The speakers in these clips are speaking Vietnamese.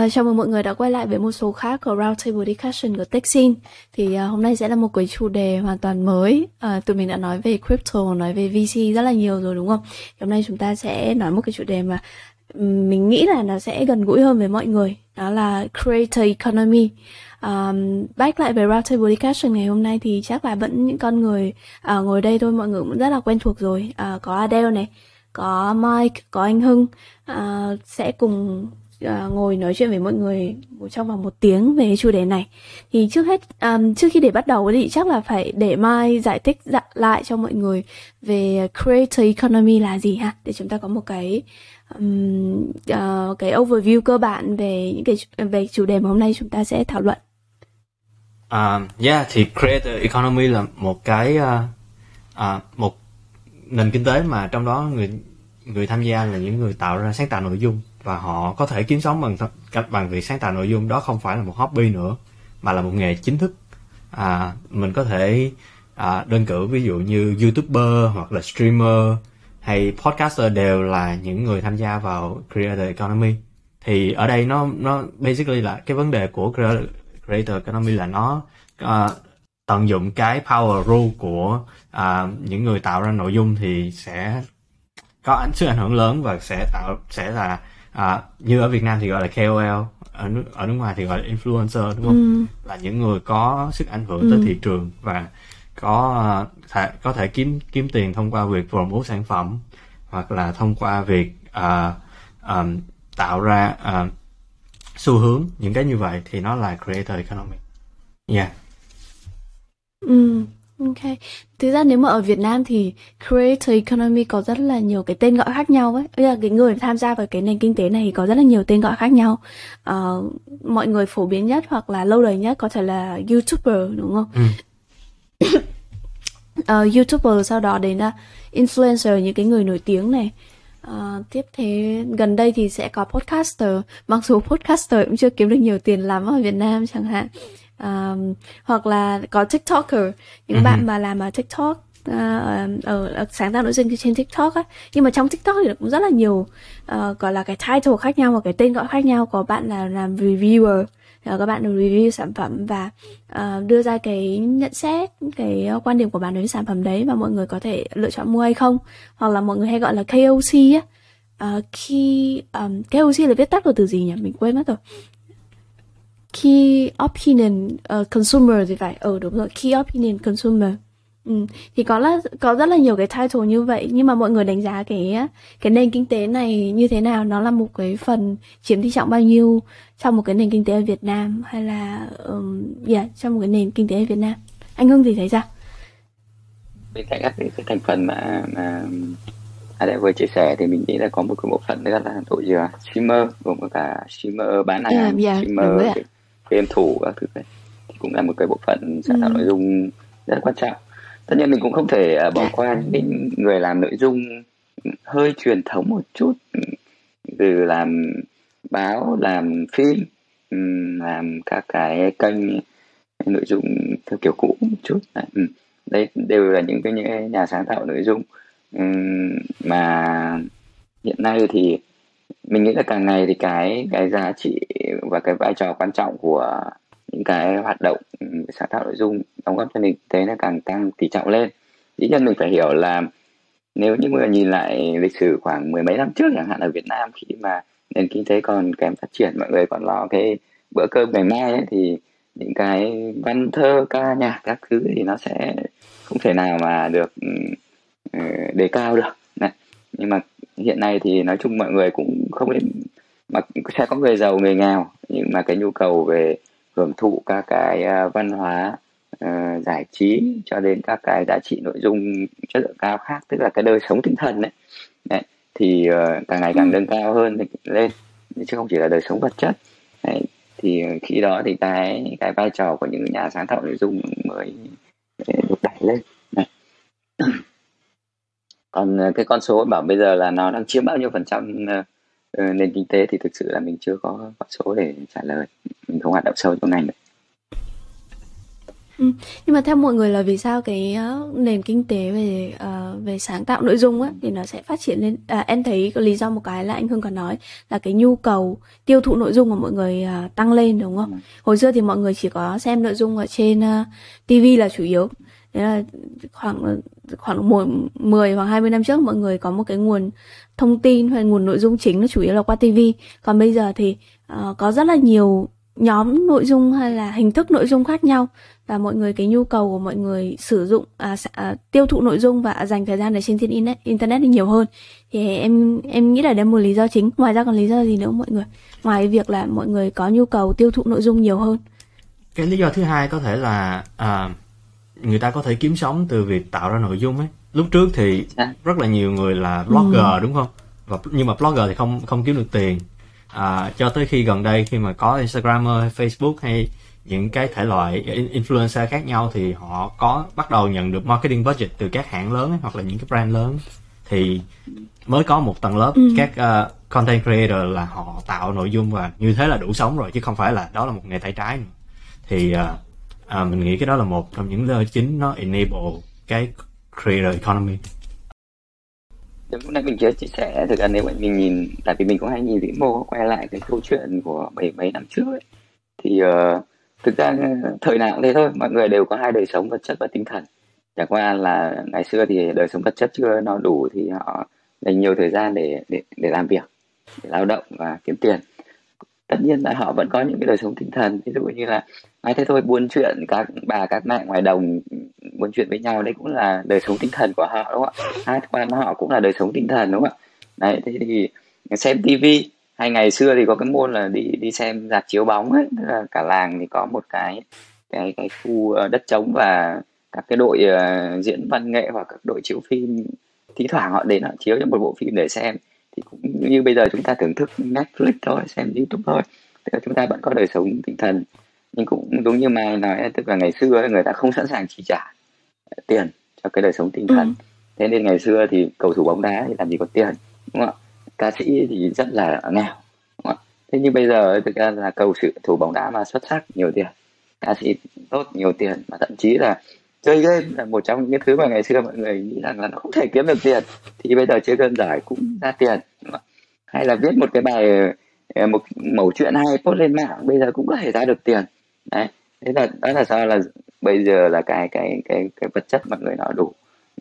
Ờ, chào mừng mọi người đã quay lại với một số khác của Roundtable Discussion của Techsin Thì uh, hôm nay sẽ là một cái chủ đề hoàn toàn mới. Uh, Tụi mình đã nói về crypto, nói về VC rất là nhiều rồi đúng không? Thì hôm nay chúng ta sẽ nói một cái chủ đề mà mình nghĩ là nó sẽ gần gũi hơn với mọi người. Đó là Creator Economy. Um, Back lại về Roundtable Discussion ngày hôm nay thì chắc là vẫn những con người uh, ngồi đây thôi Mọi người cũng rất là quen thuộc rồi. Uh, Có Adele này, có Mike, có anh Hưng. Uh, Sẽ cùng uh, ngồi nói chuyện với mọi người trong vòng một tiếng về chủ đề này. Thì trước hết um, trước khi để bắt đầu thì chắc là phải để mai giải thích dạ, lại cho mọi người về creator economy là gì ha? Để chúng ta có một cái um, uh, cái overview cơ bản về những cái về chủ đề mà hôm nay chúng ta sẽ thảo luận. Uh, yeah thì creator economy là một cái uh, uh, một nền kinh tế mà trong đó người người tham gia là những người tạo ra sáng tạo nội dung và họ có thể kiếm sống bằng bằng việc sáng tạo nội dung. Đó không phải là một hobby nữa mà là một nghề chính thức. À, mình có thể à, đơn cử ví dụ như youtuber hoặc là streamer hay podcaster đều là những người tham gia vào creator economy. Thì ở đây nó nó basically là cái vấn đề của creator, creator economy là nó uh, tận dụng cái power rule của uh, những người tạo ra nội dung thì sẽ có ảnh sức ảnh hưởng lớn và sẽ tạo sẽ là à, như ở Việt Nam thì gọi là KOL ở nước ở nước ngoài thì gọi là influencer đúng không? Ừ. là những người có sức ảnh hưởng ừ. tới thị trường và có thể, có thể kiếm kiếm tiền thông qua việc promote sản phẩm hoặc là thông qua việc uh, um, tạo ra uh, xu hướng. Những cái như vậy thì nó là creator economy. Yeah. Ừ Ok. Thực ra nếu mà ở Việt Nam thì creator economy có rất là nhiều cái tên gọi khác nhau ấy. Bây giờ cái người tham gia vào cái nền kinh tế này thì có rất là nhiều tên gọi khác nhau. Uh, mọi người phổ biến nhất hoặc là lâu đời nhất có thể là YouTuber đúng không? Ừ. uh, YouTuber sau đó đến là influencer những cái người nổi tiếng này. Uh, tiếp thế gần đây thì sẽ có podcaster mặc dù podcaster cũng chưa kiếm được nhiều tiền lắm ở Việt Nam chẳng hạn um, hoặc là có tiktoker những uh-huh. bạn mà làm ở tiktok uh, ở, ở sáng tạo nội dung trên tiktok á. Nhưng mà trong tiktok thì cũng rất là nhiều uh, gọi là cái title khác nhau và cái tên gọi khác nhau. Có bạn là làm reviewer uh, các bạn được review sản phẩm và uh, đưa ra cái nhận xét cái quan điểm của bạn đối với sản phẩm đấy và mọi người có thể lựa chọn mua hay không. Hoặc là mọi người hay gọi là KOC á. Uh, khi um, KOC là viết tắt của từ gì nhỉ? Mình quên mất rồi key opinion uh, consumer thì phải ở ừ, đúng rồi key opinion consumer. Ừ. thì có là có rất là nhiều cái title như vậy nhưng mà mọi người đánh giá cái cái nền kinh tế này như thế nào? Nó là một cái phần chiếm tỷ trọng bao nhiêu trong một cái nền kinh tế ở Việt Nam hay là um, yeah, trong một cái nền kinh tế ở Việt Nam? Anh Hưng thì thấy sao? Bên cạnh các cái, cái thành phần mà mà ai đã vừa chia sẻ thì mình nghĩ là có một cái bộ phận nữa là đội streamer gồm cả streamer bán hàng yeah, yeah, streamer game thủ các thứ này thì cũng là một cái bộ phận sáng tạo ừ. nội dung rất quan trọng. Tất nhiên mình cũng không thể uh, bỏ qua những người làm nội dung hơi truyền thống một chút. Từ làm báo làm phim làm các cái kênh nội dung theo kiểu cũ một chút. Ừ. đấy đều là những cái những nhà sáng tạo nội dung. Mà hiện nay thì mình nghĩ là càng ngày thì cái cái giá trị và cái vai trò quan trọng của những cái hoạt động sáng tạo nội dung đóng góp cho nền kinh tế nó càng tăng tỷ trọng lên. Dĩ nhiên mình phải hiểu là nếu như mà nhìn lại lịch sử khoảng mười mấy năm trước chẳng hạn ở Việt Nam khi mà nền kinh tế còn kém phát triển mọi người còn lo cái bữa cơm ngày mai ấy, thì những cái văn thơ ca nhạc các thứ thì nó sẽ không thể nào mà được ờ, đề cao được. Nhưng mà hiện nay thì nói chung mọi người cũng không nên mà sẽ có người giàu người nghèo nhưng mà cái nhu cầu về hưởng thụ các cái à, văn hóa uh, giải trí cho đến các cái giá trị nội dung chất lượng cao khác tức là cái đời sống tinh thần đấy, đấy thì uh, càng ngày càng ừ. nâng cao hơn lên chứ không chỉ là đời sống vật chất đấy, thì khi đó thì cái cái vai trò của những nhà sáng tạo nội dung mới được đẩy lên đấy. Còn ờ, cái con số bảo bây giờ là nó đang chiếm bao nhiêu phần trăm uh, nền kinh tế thì thực sự là mình chưa có con số để trả lời mình không hoạt động sâu trong ngành được Ừ. Nhưng mà theo mọi người là vì sao cái uh, nền kinh tế về uh, về sáng tạo nội dung á thì nó sẽ phát triển lên à, em thấy có lý do một cái là anh Hưng còn nói là cái nhu cầu tiêu thụ nội dung của mọi người uh, tăng lên đúng không? Hồi xưa thì mọi người chỉ có xem nội dung ở trên uh, TV là chủ yếu. Đấy là khoảng khoảng một 10 hoặc 20 năm trước mọi người có một cái nguồn thông tin hay nguồn nội dung chính nó chủ yếu là qua TV. Còn bây giờ thì uh, có rất là nhiều nhóm nội dung hay là hình thức nội dung khác nhau và mọi người cái nhu cầu của mọi người sử dụng à, à, tiêu thụ nội dung và dành thời gian ở trên trên internet, internet nhiều hơn. Thì em em nghĩ là đây là một lý do chính. Ngoài ra còn lý do gì nữa mọi người? Ngoài việc là mọi người có nhu cầu tiêu thụ nội dung nhiều hơn. Cái lý do thứ hai có thể là uh, người ta có thể kiếm sống từ việc tạo ra nội dung ấy lúc trước thì dạ. rất là nhiều người là blogger ừ. đúng không và nhưng mà blogger thì không không kiếm được tiền à, cho tới khi gần đây khi mà có Instagram hay Facebook hay những cái thể loại influencer khác nhau thì họ có bắt đầu nhận được marketing budget từ các hãng lớn hoặc là những cái brand lớn thì mới có một tầng lớp ừ. các uh, content creator là họ tạo nội dung và như thế là đủ sống rồi chứ không phải là đó là một nghề tay trái nữa thì uh, à, mình nghĩ cái đó là một trong những lời chính nó enable cái creator economy. Dạ, Đúng nãy mình chưa chia sẻ thực ra nếu mà mình nhìn tại vì mình cũng hay nhìn vĩ mô quay lại cái câu chuyện của bảy mấy năm trước ấy, thì uh, thực ra ờ, thời nào cũng thế thôi mọi người đều có hai đời sống vật chất và tinh thần. Chẳng qua là ngày xưa thì đời sống vật chất chưa nó đủ thì họ dành nhiều thời gian để để để làm việc để lao động và kiếm tiền tất nhiên là họ vẫn có những cái đời sống tinh thần ví dụ như là nói thế thôi buôn chuyện các bà các mẹ ngoài đồng buôn chuyện với nhau. Đấy cũng là đời sống tinh thần của họ đúng không ạ? Hát quan họ cũng là đời sống tinh thần đúng không ạ? Đấy thế thì xem tivi hay ngày xưa thì có cái môn là đi đi xem dạp chiếu bóng ấy tức là cả làng thì có một cái cái cái khu ờ, đất trống và các cái đội uh, diễn văn nghệ hoặc các đội chiếu phim thi thoảng họ đến họ chiếu cho một bộ phim để xem thì cũng như bây giờ chúng ta thưởng thức Netflix thôi xem YouTube thôi. Tức là chúng ta vẫn có đời sống tinh thần. Nhưng cũng đúng như mai nói tức là ngày xưa người ta không sẵn sàng chi trả tiền cho cái đời sống tinh thần. Ừ. thế nên ngày xưa thì cầu thủ bóng đá thì làm gì có tiền đúng không ạ? Ca sĩ thì rất là nghèo thế nhưng bây giờ thực ra là cầu thủ bóng đá mà xuất sắc nhiều tiền ca sĩ tốt nhiều tiền mà thậm chí là chơi game là một trong những cái thứ mà ngày xưa mọi người nghĩ rằng là nó không thể kiếm được tiền. Thì bây giờ chơi game giải cũng ra tiền. Hay là viết một cái bài ờ, một mẩu chuyện hay post lên mạng bây giờ cũng có thể ra được tiền. Đấy. Thế là đó là sao là bây giờ là cái cái cái cái vật chất mọi người nó đủ.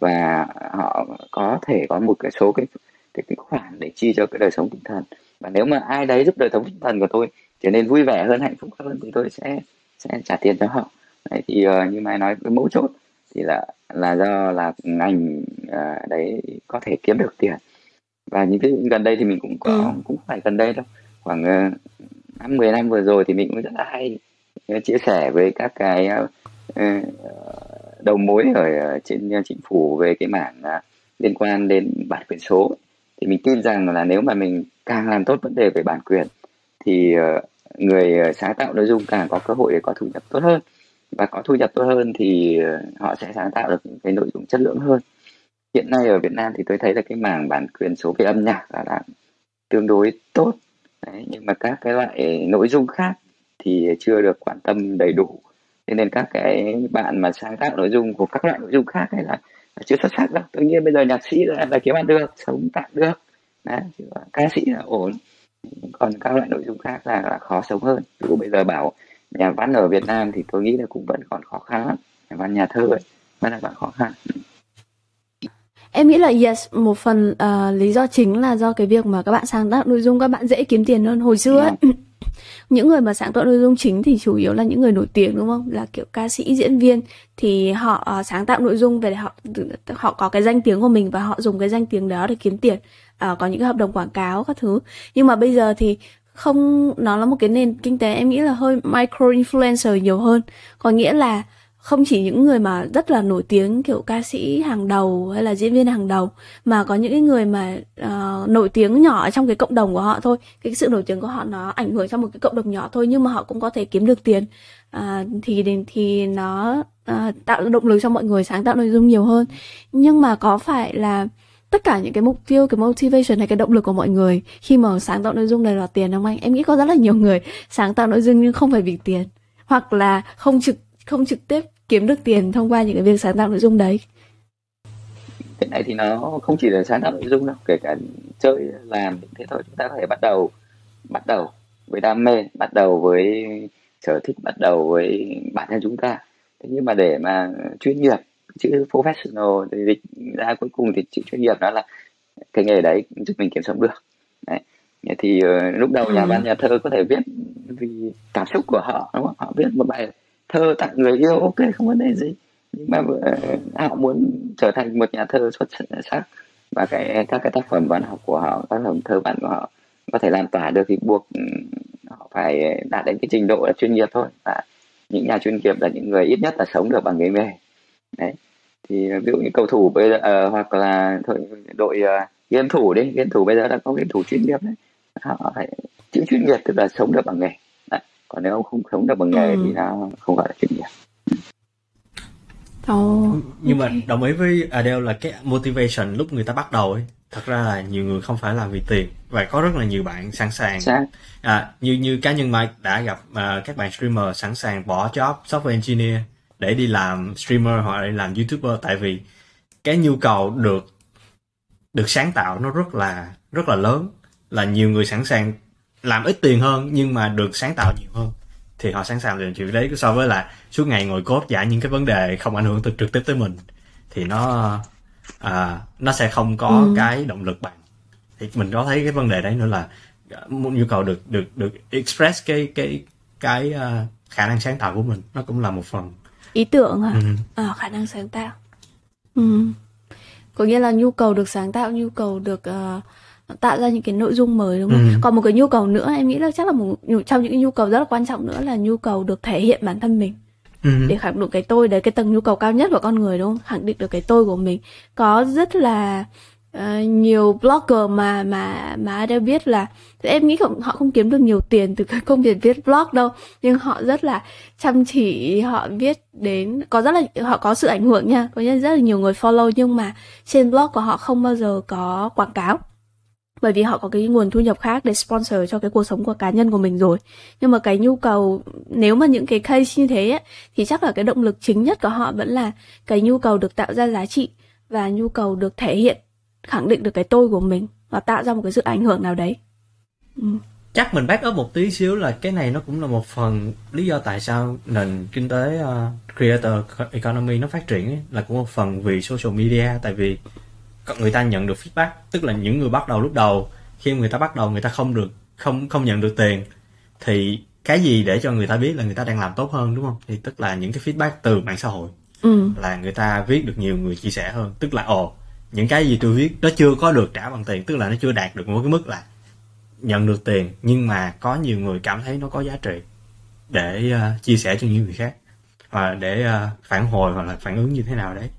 Và họ có thể có một cái số cái cái, cái khoản để chi cho cái đời sống tinh thần. Và nếu mà ai đấy giúp đời sống tinh thần của tôi trở nên vui vẻ hơn hạnh phúc hơn thì tôi sẽ sẽ trả tiền cho họ đấy, thì uh, như mai nói cái mấu chốt thì là là do là ngành uh, đấy có thể kiếm được tiền. Và những cái gần đây thì mình cũng có ừ. cũng phải gần đây đâu khoảng ờ, năm uh, 10 năm vừa rồi thì mình cũng rất là hay chia sẻ với các cái uh, đầu mối ở trên chính phủ về cái mảng uh, liên quan đến bản quyền số. Thì mình tin rằng là nếu mà mình càng làm tốt vấn đề về bản quyền thì uh, người sáng tạo nội dung càng có cơ hội để có thu nhập tốt hơn và có thu nhập tốt hơn thì ờ, họ sẽ sáng tạo được những cái nội dung chất lượng hơn. Hiện nay ở Việt Nam thì tôi thấy là cái mảng bản quyền số về âm nhạc là đang tương đối tốt. Đấy, nhưng mà các cái loại nội dung khác thì chưa được quan tâm đầy đủ. Thế nên các cái bạn mà sáng tạo nội dung của các loại nội dung khác hay là, là chưa xuất sắc đâu. Tự nhiên bây giờ nhạc sĩ là, là kiếm ăn được sống tạm được. Đấy, ca sĩ là ổn. Còn các loại nội dung khác là, là khó sống hơn. Ví dụ bây giờ bảo nhà văn ở Việt Nam thì tôi nghĩ là cũng vẫn còn khó khăn lắm. Nhà văn nhà thơ ấy vẫn là còn khó khăn. Em nghĩ là yes, một phần uh, lý do chính là do cái việc mà các bạn sáng tạo nội dung các bạn dễ kiếm tiền hơn. Hồi xưa ấy. Yeah. những người mà sáng tạo nội dung chính thì chủ yếu là những người nổi tiếng đúng không? Là kiểu ca sĩ diễn viên. Thì họ uh, sáng tạo nội dung về họ họ có cái danh tiếng của mình và họ dùng cái danh tiếng đó để kiếm tiền. Uh, có những cái hợp đồng quảng cáo các thứ. Nhưng mà bây giờ thì không nó là một cái nền kinh tế em nghĩ là hơi micro influencer nhiều hơn. Có nghĩa là không chỉ những người mà rất là nổi tiếng kiểu ca sĩ hàng đầu hay là diễn viên hàng đầu mà có những cái người mà uh, nổi tiếng nhỏ trong cái cộng đồng của họ thôi. Cái sự nổi tiếng của họ nó ảnh hưởng trong một cái cộng đồng nhỏ thôi nhưng mà họ cũng có thể kiếm được tiền. Uh, thì thì nó uh, tạo động lực cho mọi người sáng tạo nội dung nhiều hơn. Nhưng mà có phải là tất cả những cái mục tiêu, cái motivation hay cái động lực của mọi người khi mà sáng tạo nội dung này là tiền không anh? Em nghĩ có rất là nhiều người sáng tạo nội dung nhưng không phải vì tiền, hoặc là không trực không trực tiếp kiếm được tiền thông qua những cái việc sáng tạo nội dung đấy. Cái này thì nó không chỉ là sáng tạo nội dung đâu, kể cả chơi, làm, thế thôi, chúng ta có thể bắt đầu bắt đầu với đam mê, bắt đầu với sở thích, bắt đầu với bản thân chúng ta. Thế nhưng mà để mà chuyên nghiệp chữ professional thì dịch ra cuối cùng thì chữ chuyên nghiệp đó là cái nghề đấy giúp mình kiếm sống được. Đấy. Thì uh, lúc đầu nhà văn nhà thơ có thể viết vì cảm xúc của họ đúng không? Họ viết một bài thơ tặng người yêu ok không vấn đề gì. Nhưng mà uh, họ muốn trở thành một nhà thơ xuất sắc và cái các cái tác phẩm văn học của họ các tác phẩm thơ văn của họ có thể lan tỏa được thì buộc ừ, họ phải đạt đến cái trình độ là chuyên nghiệp thôi. Và những nhà chuyên nghiệp là những người ít nhất là sống được bằng cái nghề. Đấy thì ví dụ như cầu thủ bây giờ uh, hoặc là đội uh, game thủ đi game thủ bây giờ đã có game thủ chuyên nghiệp đấy họ phải chữ chuyên nghiệp tức là sống được bằng nghề đấy. còn nếu không sống được bằng nghề ừ. thì nó không gọi là chuyên nghiệp Oh, nhưng okay. mà đồng ý với Adele là cái motivation lúc người ta bắt đầu ấy thật ra là nhiều người không phải làm vì tiền và có rất là nhiều bạn sẵn sàng à, như như cá nhân Mike đã gặp uh, các bạn streamer sẵn sàng bỏ job software engineer để đi làm streamer hoặc đi làm youtuber. Tại vì cái nhu cầu được được sáng tạo nó rất là rất là lớn. Là nhiều người sẵn sàng làm ít tiền hơn nhưng mà được sáng tạo nhiều hơn thì họ sẵn sàng làm chuyện đấy. So với là suốt ngày ngồi cốt giải những cái vấn đề không ảnh hưởng trực tiếp tới mình thì nó à, nó sẽ không có ừ. cái động lực bằng. Thì mình có thấy cái vấn đề đấy nữa là một nhu cầu được được được express cái cái cái uh, khả năng sáng tạo của mình nó cũng là một phần ý tưởng à, ừ. à khả năng sáng tạo ừ. có nghĩa là nhu cầu được sáng tạo nhu cầu được uh, tạo ra những cái nội dung mới đúng không? Ừ. Còn một cái nhu cầu nữa em nghĩ là chắc là một trong những cái nhu cầu rất là quan trọng nữa là nhu cầu được thể hiện bản thân mình. Ừ. để khẳng định cái tôi đấy cái tầng nhu cầu cao nhất của con người đúng không khẳng định được cái tôi của mình có rất là uh, nhiều blogger mà mà mà đã biết là em nghĩ không, họ không kiếm được nhiều tiền từ cái công việc viết blog đâu. Nhưng họ rất là chăm chỉ họ viết đến có rất là họ có sự ảnh hưởng nha. Có rất là nhiều người follow nhưng mà trên blog của họ không bao giờ có quảng cáo. Bởi vì họ có cái nguồn thu nhập khác để sponsor cho cái cuộc sống của cá nhân của mình rồi. Nhưng mà cái nhu cầu nếu mà những cái case như thế ấy, thì chắc là cái động lực chính nhất của họ vẫn là cái nhu cầu được tạo ra giá trị và nhu cầu được thể hiện khẳng định được cái tôi của mình và tạo ra một cái sự ảnh hưởng nào đấy ừ. chắc mình back up một tí xíu là cái này nó cũng là một phần lý do tại sao nền kinh tế uh, creator economy nó phát triển ấy, là cũng một phần vì social media tại vì người ta nhận được feedback tức là những người bắt đầu lúc đầu khi người ta bắt đầu người ta không được không không nhận được tiền thì cái gì để cho người ta biết là người ta đang làm tốt hơn đúng không thì tức là những cái feedback từ mạng xã hội ừ. là người ta viết được nhiều người chia sẻ hơn tức là ồ những cái gì tôi viết nó chưa có được trả bằng tiền tức là nó chưa đạt được một cái mức là nhận được tiền nhưng mà có nhiều người cảm thấy nó có giá trị để uh, chia sẻ cho những người khác và để uh, phản hồi hoặc là phản ứng như thế nào đấy.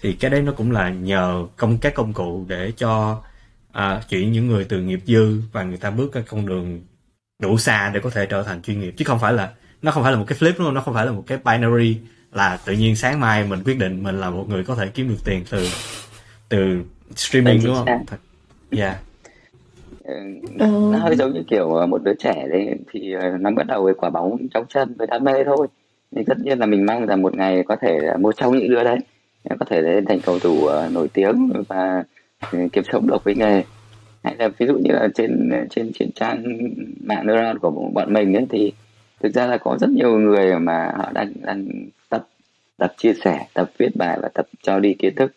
Thì cái đấy nó cũng là nhờ công các công cụ để cho uh, chuyển những người từ nghiệp dư và người ta bước cái con đường đủ xa để có thể trở thành chuyên nghiệp. Chứ không phải là nó không phải là một cái flip đúng không? Nó không phải là một cái binary là tự nhiên sáng mai mình quyết định mình là một người có thể kiếm được tiền từ từ streaming đúng không? thật. Yeah. Ừ, nó hơi giống như kiểu một đứa trẻ đấy thì ờ, nó bắt đầu với quả bóng trong chân với đam mê thôi. Thì tất nhiên là mình mong rằng một ngày có thể một trong những đứa đấy. Có thể lên thành cầu thủ uh, nổi tiếng và uh, kiếm sống được với nghề. Hay là ví dụ như là trên trên trên trang mạng neuron của bọn mình ấy, thì thực ra là có rất nhiều người mà họ đang đang tập tập chia sẻ tập viết bài và tập cho đi kiến thức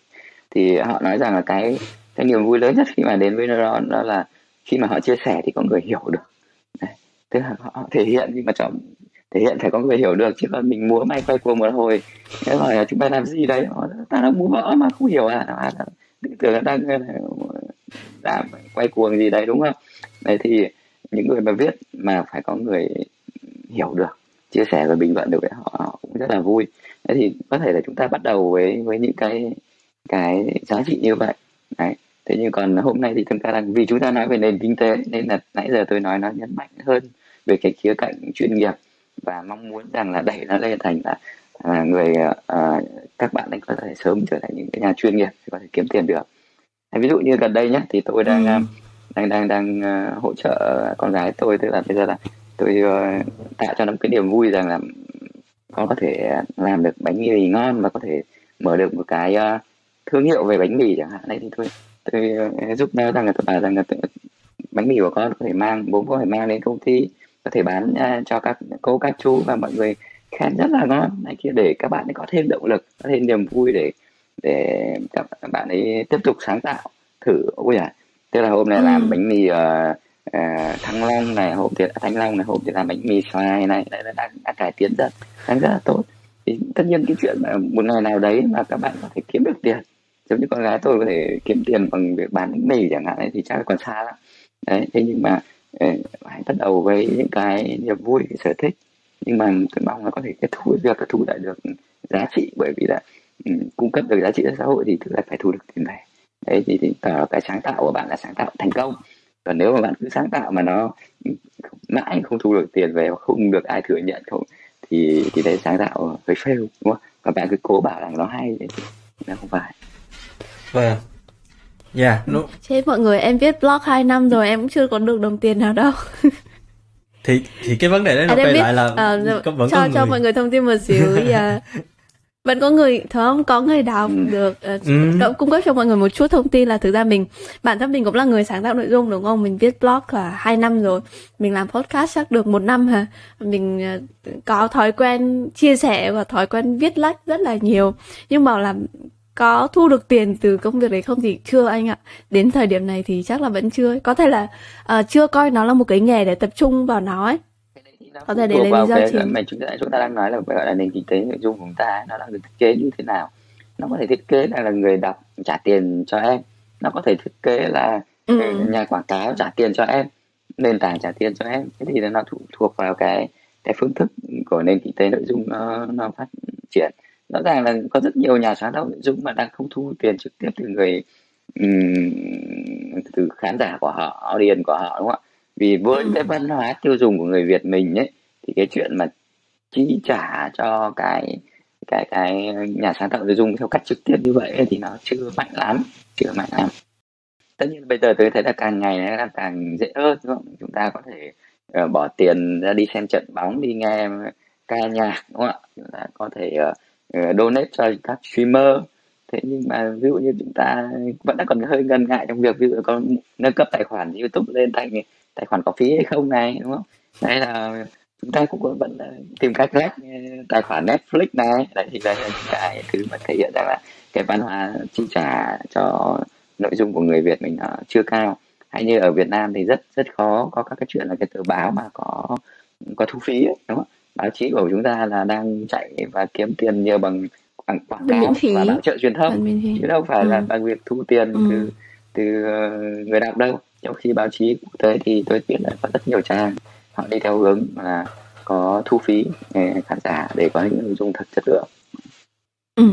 thì họ nói rằng là cái cái niềm vui lớn nhất khi mà đến với neuron đó là khi mà họ chia sẻ thì có người hiểu được. Đấy. tức là họ thể hiện nhưng mà cho thể hiện phải có người hiểu được chứ còn mình múa may quay cuồng một hồi thế hỏi là chúng ta làm gì đấy ta đang múa vỡ mà không hiểu à, tưởng là đang ờ, làm quay cuồng gì đấy đúng không? Đấy thì những người mà viết mà phải có người hiểu được chia sẻ và bình luận được với họ, họ cũng rất là vui. Thế thì có thể là chúng ta bắt đầu với với những cái cái giá trị như vậy đấy thế nhưng còn hôm nay thì chúng ta đang vì chúng ta nói về nền kinh tế nên là nãy giờ tôi nói nó nhấn mạnh hơn về cái khía cạnh chuyên nghiệp và mong muốn rằng là đẩy nó lên thành là à, người à, các bạn ấy có thể sớm trở thành những cái nhà chuyên nghiệp có thể kiếm tiền được ví dụ như gần đây nhé thì tôi đang ừ. đang đang đang uh, hỗ trợ con gái tôi tức là bây giờ là tôi uh, tạo cho nó cái niềm vui rằng là con có thể làm được bánh mì ngon và có thể mở được một cái uh, thương hiệu về bánh mì chẳng hạn. Đấy thì tôi tôi uh, giúp đỡ rằng là tôi bảo rằng là tôi, bánh mì của con có thể mang bố có thể mang đến công ty có thể bán uh, cho các cô các chú và mọi người khen rất là ngon. Này kia để các bạn ấy có thêm động lực có thêm niềm vui để để các bạn ấy tiếp tục sáng tạo thử. Ôi à tức là hôm nay ừ. làm bánh mì uh, uh, thăng long này hôm thì thanh long này hôm thì làm bánh mì xoài này đấy là đang, đang cải tiến rất đang rất là tốt. Thì tất nhiên cái chuyện mà một ngày nào đấy mà các bạn có thể kiếm được tiền giống như con gái tôi có thể kiếm tiền bằng việc bán bánh mì chẳng hạn ấy, thì chắc là còn xa lắm. Đấy thế nhưng mà ờ, hãy bắt đầu với những cái niềm vui cái sở thích. Nhưng mà tôi mong là có thể kết thúc việc thu lại được giá trị bởi vì là um, cung cấp được giá trị cho xã hội thì thực ra phải thu được tiền về. Đấy thì, thì cái sáng tạo của bạn là sáng tạo thành công. Còn nếu mà bạn cứ sáng tạo mà nó mãi không thu được tiền về hoặc không được ai thừa nhận không thì thì đấy sáng tạo hơi fail đúng không? Và bạn cứ cố bảo rằng nó hay thì nó không phải vâng Yeah, no. Thế mọi người em viết blog 2 năm rồi em cũng chưa có được đồng tiền nào đâu. thì thì cái vấn đề đấy nó quay lại là có, vẫn cho có người... cho mọi người thông tin một xíu yeah. vẫn có người thấy không có người đọc ừ. được uh, ừ. cung cấp cho mọi người một chút thông tin là thực ra mình bản thân mình cũng là người sáng tạo nội dung đúng không mình viết blog là hai năm rồi mình làm podcast chắc được một năm hả mình uh, có thói quen chia sẻ và thói quen viết lách rất là nhiều nhưng mà làm có thu được tiền từ công việc đấy không thì chưa anh ạ. Đến thời điểm này thì chắc là vẫn chưa có thể là uh, chưa coi nó là một cái nghề để tập trung vào nó ấy. Có thể để lấy lý do chính. mà chúng ta chúng ta đang nói là gọi là nền kinh tế nội dung của chúng ta nó đang được thiết kế như thế nào? Nó có thể thiết kế là, là người đọc trả tiền cho em. Nó có thể thiết kế là ừ. nhà quảng cáo trả tiền cho em nền tảng trả tiền cho em. Thế thì nó thuộc thuộc vào cái cái phương thức của nền kinh tế nội dung nó nó phát triển rõ ràng là có rất nhiều nhà sáng tạo nội dung mà đang không thu tiền trực tiếp từ người um, từ khán giả của họ audience của họ đúng không ạ? Vì với cái văn hóa tiêu dùng của người Việt mình ấy thì cái chuyện mà chi trả cho cái cái cái nhà sáng tạo nội dung theo cách trực tiếp như vậy thì nó chưa mạnh lắm chưa mạnh lắm. Tất nhiên bây giờ tôi thấy là càng ngày nó đang càng dễ hơn đúng không? Chúng ta có thể uh, bỏ tiền ra đi xem trận bóng đi nghe ca nhạc đúng không ạ? Chúng ta có thể uh, Ờ, donate cho các streamer. Thế nhưng mà ví dụ như chúng ta vẫn đang còn hơi ngần ngại trong việc ví dụ có nâng cấp tài khoản youtube lên thành tài khoản có phí hay không này đúng không? Hay là chúng ta cũng vẫn ờ, tìm cách lách ờ, tài khoản Netflix này. Đấy thì đây là những cái thứ mà thể hiện rằng là cái văn hóa chi trả cho nội dung của người Việt mình nó chưa cao. Hay như ở Việt Nam thì rất rất khó có các cái chuyện là cái tờ báo mà có có thu phí ấy, đúng không? Báo chí của chúng ta là đang chạy và kiếm tiền nhờ bằng quảng, cáo và bảo trợ truyền thông. Chứ đâu phải ừ. là bằng việc thu tiền ừ. từ từ ờ, người đọc đâu. Trong khi báo chí quốc tế thì tôi biết là có rất nhiều trang họ đi theo hướng là có thu phí khán giả để có những nội dung thật chất lượng. Ừ.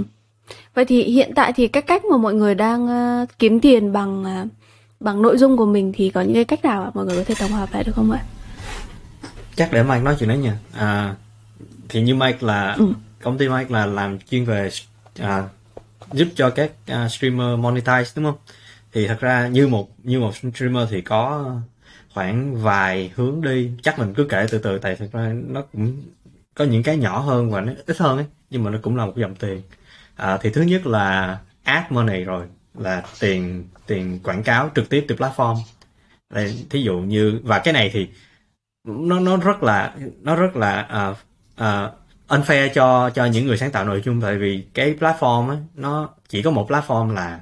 vậy thì hiện tại thì các cách mà mọi người đang uh, kiếm tiền bằng uh, bằng nội dung của mình thì có những cái cách nào mà mọi người có thể tổng hợp lại được không ạ chắc để Mike nói chuyện đấy nha. À, thì như Mike là ừ. công ty Mike là làm chuyên về à, giúp cho các uh, streamer monetize đúng không? Thì thật ra như một như một streamer thì có khoảng vài hướng đi. Chắc mình cứ kể từ từ tại thật ra nó cũng có những cái nhỏ hơn và nó ít hơn ấy nhưng mà nó cũng là một dòng tiền. À, thì thứ nhất là ad money rồi là tiền tiền quảng cáo trực tiếp từ platform. Đây, thí dụ như và cái này thì nó nó rất là nó rất là uh, uh, unfair cho cho những người sáng tạo nội dung tại vì cái platform ấy, nó chỉ có một platform là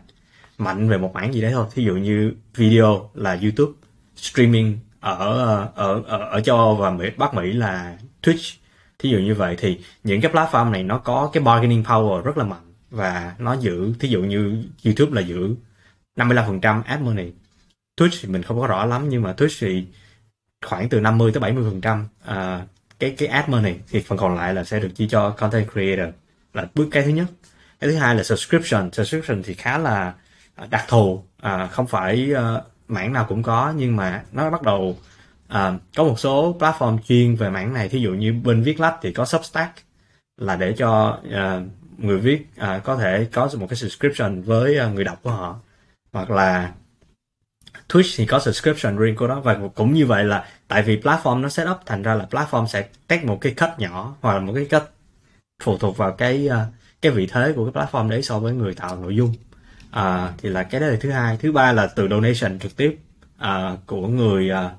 mạnh về một mảng gì đấy thôi. Thí dụ như video là youtube streaming ở ở ở, ở châu âu và mỹ bắc mỹ là twitch. Thí dụ như vậy thì những cái platform này nó có cái bargaining power rất là mạnh và nó giữ thí dụ như youtube là giữ 55% ad money. Twitch thì mình không có rõ lắm nhưng mà twitch thì khoảng từ 50 tới 70 phần trăm à, cái cái ad money thì phần còn lại là sẽ được chi cho content creator là bước cái thứ nhất. Cái thứ hai là subscription. Subscription thì khá là à, đặc thù à, không phải uh, mảng nào cũng có nhưng mà nó bắt đầu à, có một số platform chuyên về mảng này. Thí dụ như bên viết lách thì có Substack là để cho uh, người viết uh, có thể có một cái subscription với uh, người đọc của họ. Hoặc là Twitch thì có subscription riêng của nó và cũng như vậy là tại vì platform nó set up thành ra là platform sẽ tách một cái cut nhỏ hoặc là một cái cut phụ thuộc vào cái ờ, cái vị thế của cái platform đấy so với người tạo nội dung. À, thì là cái đó là thứ hai. Thứ ba là từ donation trực tiếp à, của người à,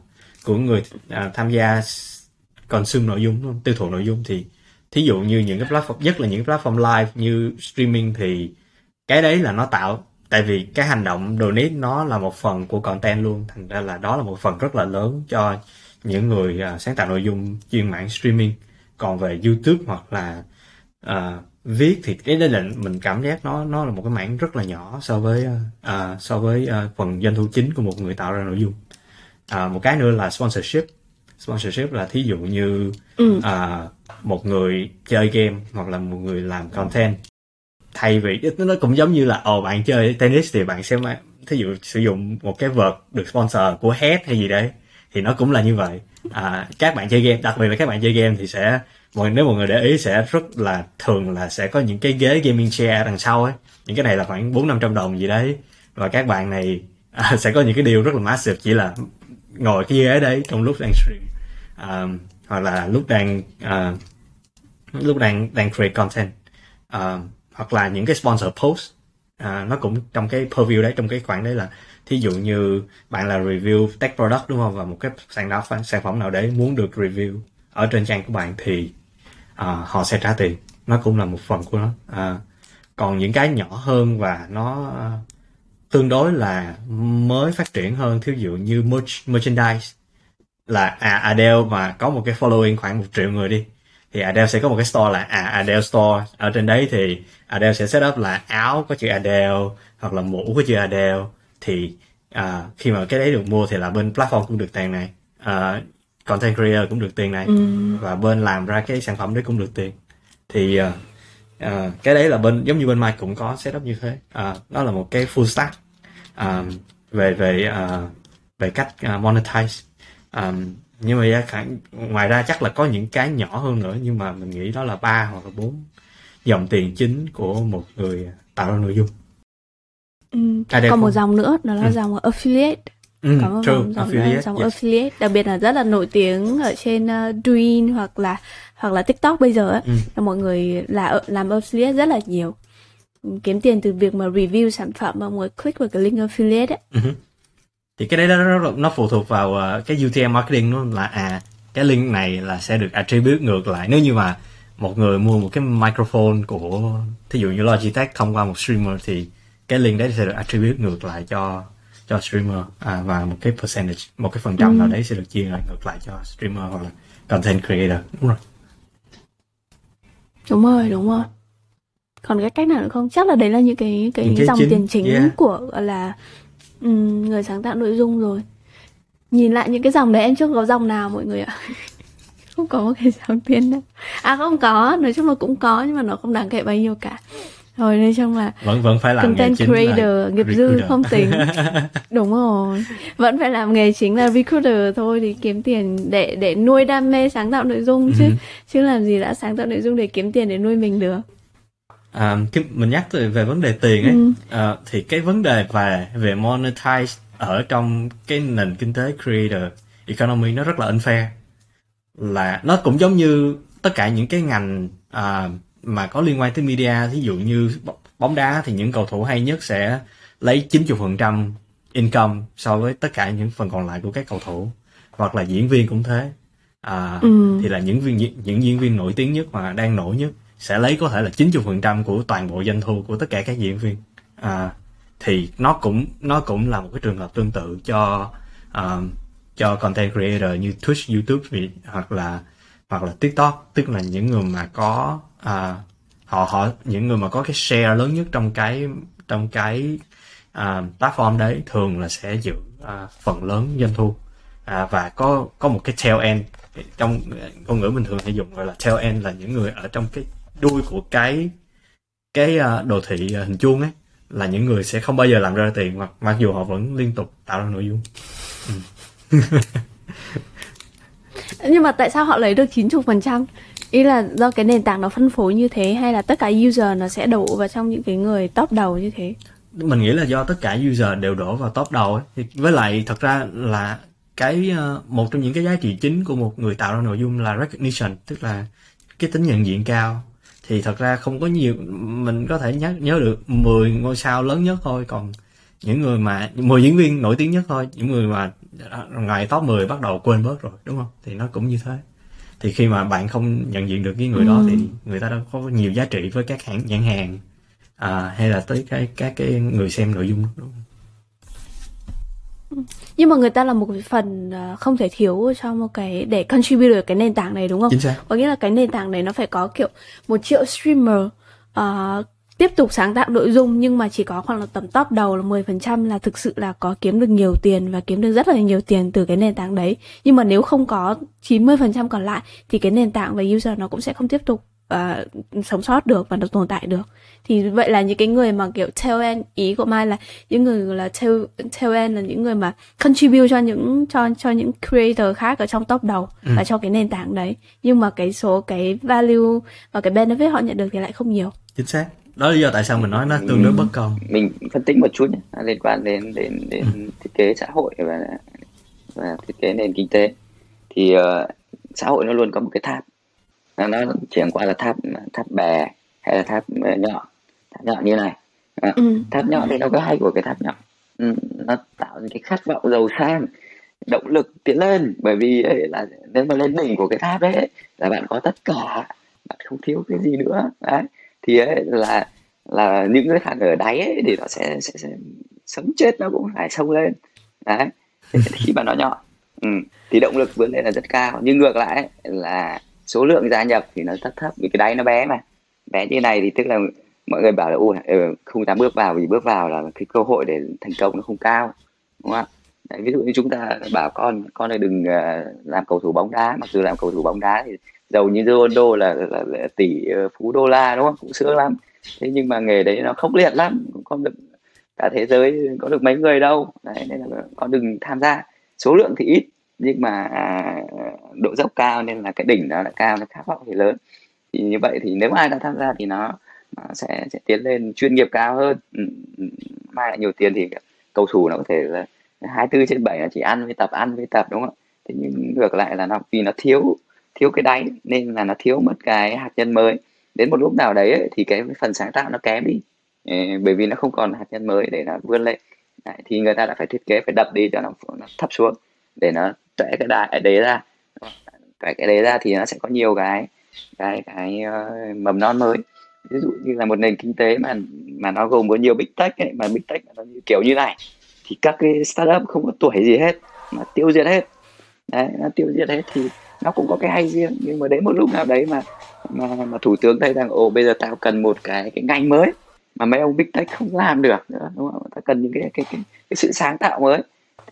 của người à, tham gia consume nội dung tiêu thụ nội dung. Thì thí dụ như những cái platform nhất là những cái platform live như streaming thì cái đấy là nó tạo tại vì cái hành động donate nó là một phần của content luôn. Thành ra là đó là một phần rất là lớn cho những người uh, sáng tạo nội dung chuyên mảng streaming. Còn về youtube hoặc là uh, viết thì cái đấy là mình cảm giác nó nó là một cái mảng rất là nhỏ so với uh, so với uh, phần doanh thu chính của một người tạo ra nội dung. Uh, một cái nữa là sponsorship. Sponsorship là thí dụ như ừ. uh, một người chơi game hoặc là một người làm content thay vì nó cũng giống như là ồ bạn chơi tennis thì bạn sẽ thí dụ sử dụng một cái vợt được sponsor của Head hay gì đấy thì nó cũng là như vậy. À, các bạn chơi game đặc biệt là các bạn chơi game thì sẽ mọi nếu mọi người để ý sẽ rất là thường là sẽ có những cái ghế gaming chair đằng sau ấy. Những cái này là khoảng bốn năm trăm đồng gì đấy. Và các bạn này à, sẽ có những cái điều rất là massive chỉ là ngồi cái ghế đấy trong lúc đang stream. À, hoặc là lúc đang à, lúc đang đang create content. À, hoặc là những cái sponsor post. À, nó cũng trong cái purview đấy trong cái khoản đấy là thí dụ như bạn là review tech product đúng không? Và một cái sản phẩm sản phẩm nào đấy muốn được review ở trên trang của bạn thì à, họ sẽ trả tiền. Nó cũng là một phần của nó. À, còn những cái nhỏ hơn và nó à, tương đối là mới phát triển hơn thí dụ như merch, merchandise là à Adele mà có một cái following khoảng một triệu người đi thì Adele sẽ có một cái store là à Adele store. Ở trên đấy thì Adele sẽ set up là áo có chữ Adele hoặc là mũ có chữ Adele. Thì à, khi mà cái đấy được mua thì là bên platform cũng được tiền này. À, content creator cũng được tiền này. Ừ. và bên làm ra cái sản phẩm đấy cũng được tiền. Thì uh, uh, cái đấy là bên giống như bên Mike cũng có setup như thế. Uh, đó là một cái full stack. Uh, về về uh, về cách uh, monetize. Um, nhưng mà khả, ngoài ra chắc là có những cái nhỏ hơn nữa nhưng mà mình nghĩ đó là ba hoặc là bốn dòng tiền chính của một người tạo ra nội dung ừ. à, còn một dòng nữa đó là ừ. dòng affiliate Ừ, có một true. dòng, dòng, affiliate, dòng yes. affiliate đặc biệt là rất là nổi tiếng ở trên uh, Douyin hoặc là hoặc là TikTok bây giờ ấy. Ừ. mọi người là làm affiliate rất là nhiều kiếm tiền từ việc mà review sản phẩm mọi người click vào cái link affiliate ấy. Uh-huh thì cái đấy nó, nó phụ thuộc vào uh, cái UTM marketing nó là à cái link này là sẽ được attribute ngược lại. Nếu như mà một người mua một cái microphone của thí dụ như Logitech thông qua một streamer thì cái link đấy sẽ được attribute ngược lại cho cho streamer à, và một cái percentage một cái phần trăm ừ. nào đấy sẽ được chia lại ngược lại cho streamer hoặc là content creator. Đúng rồi. Đúng rồi đúng rồi. Còn cái cách nào nữa không? Chắc là đấy là những cái cái, những cái dòng chính, tiền chính yeah. của là Ừ, người sáng tạo nội dung rồi. Nhìn lại những cái dòng đấy em chưa có dòng nào mọi người ạ. Không có một cái dòng tiền đâu À không có, nói chung là cũng có nhưng mà nó không đáng kể bao nhiêu cả. Rồi nói chung là vẫn vẫn phải làm content nghề creator là nghiệp dư không tính. Đúng rồi. Vẫn phải làm nghề chính là recruiter thôi thì kiếm tiền để để nuôi đam mê sáng tạo nội dung chứ. ừ. chứ làm gì đã sáng tạo nội dung để kiếm tiền để nuôi mình được à, cái mình nhắc về, về vấn đề tiền ấy. Ừ. à, thì cái vấn đề về về monetize ở trong cái nền kinh tế creator economy nó rất là unfair. Là nó cũng giống như tất cả những cái ngành à, mà có liên quan tới media. Ví dụ như bóng đá thì những cầu thủ hay nhất sẽ lấy 90% income so với tất cả những phần còn lại của các cầu thủ. Hoặc là diễn viên cũng thế. À, ừ. thì là những viên những, những diễn viên nổi tiếng nhất mà đang nổi nhất sẽ lấy có thể là 90% của toàn bộ doanh thu của tất cả các diễn viên. À, thì nó cũng nó cũng là một cái trường hợp tương tự cho uh, cho content creator như Twitch, YouTube hoặc là hoặc là TikTok. Tức là những người mà có uh, họ họ những người mà có cái share lớn nhất trong cái trong cái uh, platform đấy thường là sẽ giữ uh, phần lớn doanh thu. Uh, và có có một cái tail end. Trong ngôn ngữ bình thường hay dùng gọi là tail end là những người ở trong cái đuôi của cái cái ờ, đồ thị ờ, hình chuông ấy là những người sẽ không bao giờ làm ra tiền mặc mặc dù họ vẫn liên tục tạo ra nội dung. Ừ. nhưng mà tại sao họ lấy được 90 phần trăm? Ý là do cái nền tảng nó phân phối như thế hay là tất cả user nó sẽ đổ vào trong những cái người top đầu như thế? Mình nghĩ là do tất cả user đều đổ vào top đầu ấy. Thì với lại thật ra là cái ờ, một trong những cái giá trị chính của một người tạo ra nội dung là recognition tức là cái tính nhận diện cao thì thật ra không có nhiều mình có thể nhớ nhớ được 10 ngôi sao lớn nhất thôi còn những người mà 10 diễn viên nổi tiếng nhất thôi những người mà ngày top 10 bắt đầu quên bớt rồi đúng không thì nó cũng như thế thì khi mà bạn không nhận diện được cái người ừ. đó thì người ta đâu có nhiều giá trị với các hãng nhãn hàng à, hay là tới cái các cái người xem nội dung đúng không? Nhưng mà người ta là một phần à, không thể thiếu cho một cái để contribute được cái nền tảng này đúng không? Chính xác. Có nghĩa là cái nền tảng này nó phải có kiểu một triệu streamer uh, tiếp tục sáng tạo nội dung nhưng mà chỉ có khoảng là tầm top đầu là 10% là thực sự là có kiếm được nhiều tiền và kiếm được rất là nhiều tiền từ cái nền tảng đấy. Nhưng mà nếu không có 90% còn lại thì cái nền tảng và user nó cũng sẽ không tiếp tục uh, sống sót được và nó tồn tại được. Thì vậy là những cái người mà kiểu tail end ý của mai là những người là tail tail end là những người mà contribute cho những cho cho những creator khác ở trong top đầu ừ. và cho cái nền tảng đấy. Nhưng mà cái số cái value và cái benefit họ nhận được thì lại không nhiều. Chính xác. Đó là lý do tại sao mình nói nó tương đối bất công. Mình phân tích một chút nhé. Liên quan đến đến đến ừ. thiết kế xã hội và và thiết kế nền kinh tế. Thì uh, xã hội nó luôn có một cái tháp nó chuyển qua là tháp tháp bè hay là tháp ờ, nhọn. Tháp nhọn như này. À, ừ. tháp nhọn thì nó có hay của cái tháp nhọn. Ừ, nó tạo những cái khát vọng giàu sang động lực tiến lên. Bởi vì ấy là nếu mà lên đỉnh của cái tháp đấy là bạn có tất cả bạn không thiếu cái gì nữa. Đấy. Thì ấy là là những cái thằng ở đáy ấy thì nó sẽ, sẽ, sẽ sống chết nó cũng phải sông lên. Đấy. Khi mà nó nhọn ừ. thì động lực vươn lên là rất cao. Nhưng ngược lại là số lượng gia nhập thì nó rất thấp vì cái đáy nó bé mà. Bé như này thì tức là mọi người bảo là u ờ, không dám bước vào vì bước vào là cái cơ hội để thành công nó không cao. Đúng không ạ? Đấy, ví dụ như chúng ta bảo con con này đừng ờ, làm cầu thủ bóng đá. Mặc dù làm cầu thủ bóng đá thì giàu như Ronaldo là, là, là, là tỷ ờ, phú đô la đúng không? Cũng sướng lắm. Thế nhưng mà nghề đấy nó khốc liệt lắm. Cũng không được cả thế giới có được mấy người đâu. Đấy nên là con đừng tham gia. Số lượng thì ít nhưng mà à, độ dốc cao nên là cái đỉnh đó là cao nó khát vọng thì lớn. Thì như vậy thì nếu ai đã tham gia thì nó, nó sẽ sẽ tiến lên chuyên nghiệp cao hơn. Ừ, ừ, Mai lại nhiều tiền thì cầu thủ nó có thể là hai tư trên bảy là chỉ ăn với tập ăn với tập đúng không thế nhưng ngược lại là nó vì nó thiếu thiếu cái đáy nên là nó thiếu mất cái hạt nhân mới. Đến một lúc nào đấy ấy, thì cái phần sáng tạo nó kém đi. Ờ, bởi vì nó không còn hạt nhân mới để nó vươn lên. Đấy, thì người ta đã phải thiết kế phải đập đi cho nó, nó thấp xuống để nó tệ cái đại đấy ra. Cái cái đấy ra thì nó sẽ có nhiều cái cái cái uh, mầm non mới. Ví dụ như là một nền kinh tế mà mà nó gồm có nhiều big tech ấy, mà big tech nó như, kiểu như này thì các cái startup không có tuổi gì hết mà tiêu diệt hết. Đấy nó tiêu diệt hết thì nó cũng có cái hay riêng nhưng mà đến một lúc nào đấy mà mà, mà thủ tướng thấy rằng ồ bây giờ tao cần một cái cái ngành mới mà mấy ông big tech không làm được nữa đúng không? Ta cần những cái cái cái, cái sự sáng tạo mới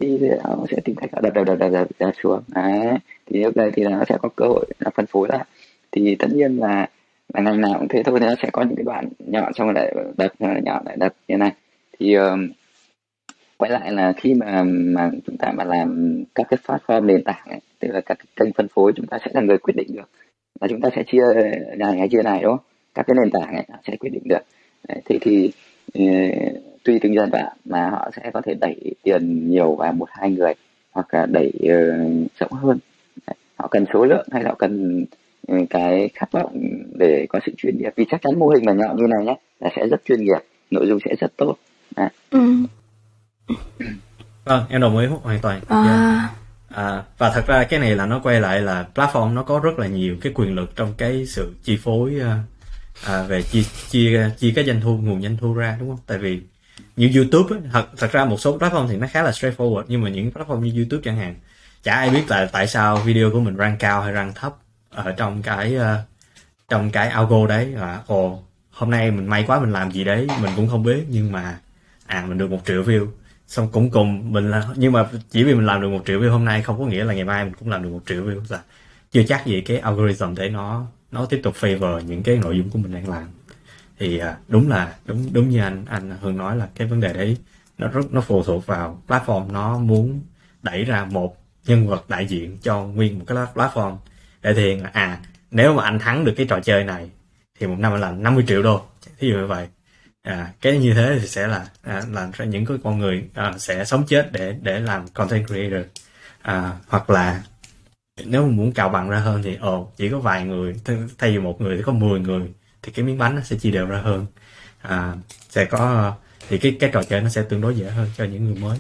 thì nó sẽ tìm cách đặt đập đặt đập đập, đập xuống. Đấy. Thì lúc đây thì nó sẽ có cơ hội là phân phối lại. Thì tất nhiên là là ngành nào cũng thế thôi thì nó sẽ có những cái đoạn nhọn xong rồi lại đập nhọn lại đập như này. Thì um, quay lại là khi mà mà chúng ta mà làm các cái platform nền tảng ấy, tức là các cái kênh phân phối chúng ta sẽ là người quyết định được. Là chúng ta sẽ chia này hay chia này đúng không? Các cái nền tảng ấy sẽ quyết định được. Đấy, thì thì ờ, tùy từng dân bạn mà họ sẽ có thể đẩy tiền nhiều vào một hai người hoặc là đẩy uh, rộng hơn Đấy. họ cần số lượng hay họ cần uh, cái khát vọng để có sự chuyên nghiệp vì chắc chắn mô hình mà nhọn như này nhé là sẽ rất chuyên nghiệp nội dung sẽ rất tốt Đấy. Ừ. Vâng, em đồng ý hoàn toàn. À. Yeah. Dạ. À, và thật ra cái này là nó quay lại là platform nó có rất là nhiều cái quyền lực trong cái sự chi phối uh, à, về chia chia chia cái doanh thu nguồn doanh thu ra đúng không? Tại vì như YouTube ấy, thật thật ra một số platform thì nó khá là straightforward nhưng mà những platform như YouTube chẳng hạn chả ai biết là tại sao video của mình rank cao hay rank thấp ở trong cái uh, trong cái algo đấy. Là ồ hôm nay mình may quá mình làm gì đấy mình cũng không biết nhưng mà à mình được một triệu view. Xong cũng cùng mình là nhưng mà chỉ vì mình làm được một triệu view hôm nay không có nghĩa là ngày mai mình cũng làm được một triệu view. Là chưa chắc gì cái algorithm để nó nó tiếp tục favor những cái nội dung của mình đang làm thì à, đúng là đúng đúng như anh anh Hương nói là cái vấn đề đấy nó rất nó phụ thuộc vào platform. Nó muốn đẩy ra một nhân vật đại diện cho nguyên một cái platform. Để thì là à nếu mà anh thắng được cái trò chơi này thì một năm anh làm 50 triệu đô. Thí dụ như vậy. À, cái như thế thì sẽ là à, làm ra những cái con người à, sẽ sống chết để để làm content creator. À, hoặc là nếu mà muốn cào bằng ra hơn thì ồ chỉ có vài người thay vì một người thì có 10 người thì cái miếng bánh nó sẽ chia đều ra hơn. À, sẽ có thì cái cái trò chơi nó sẽ tương đối dễ hơn cho những người mới.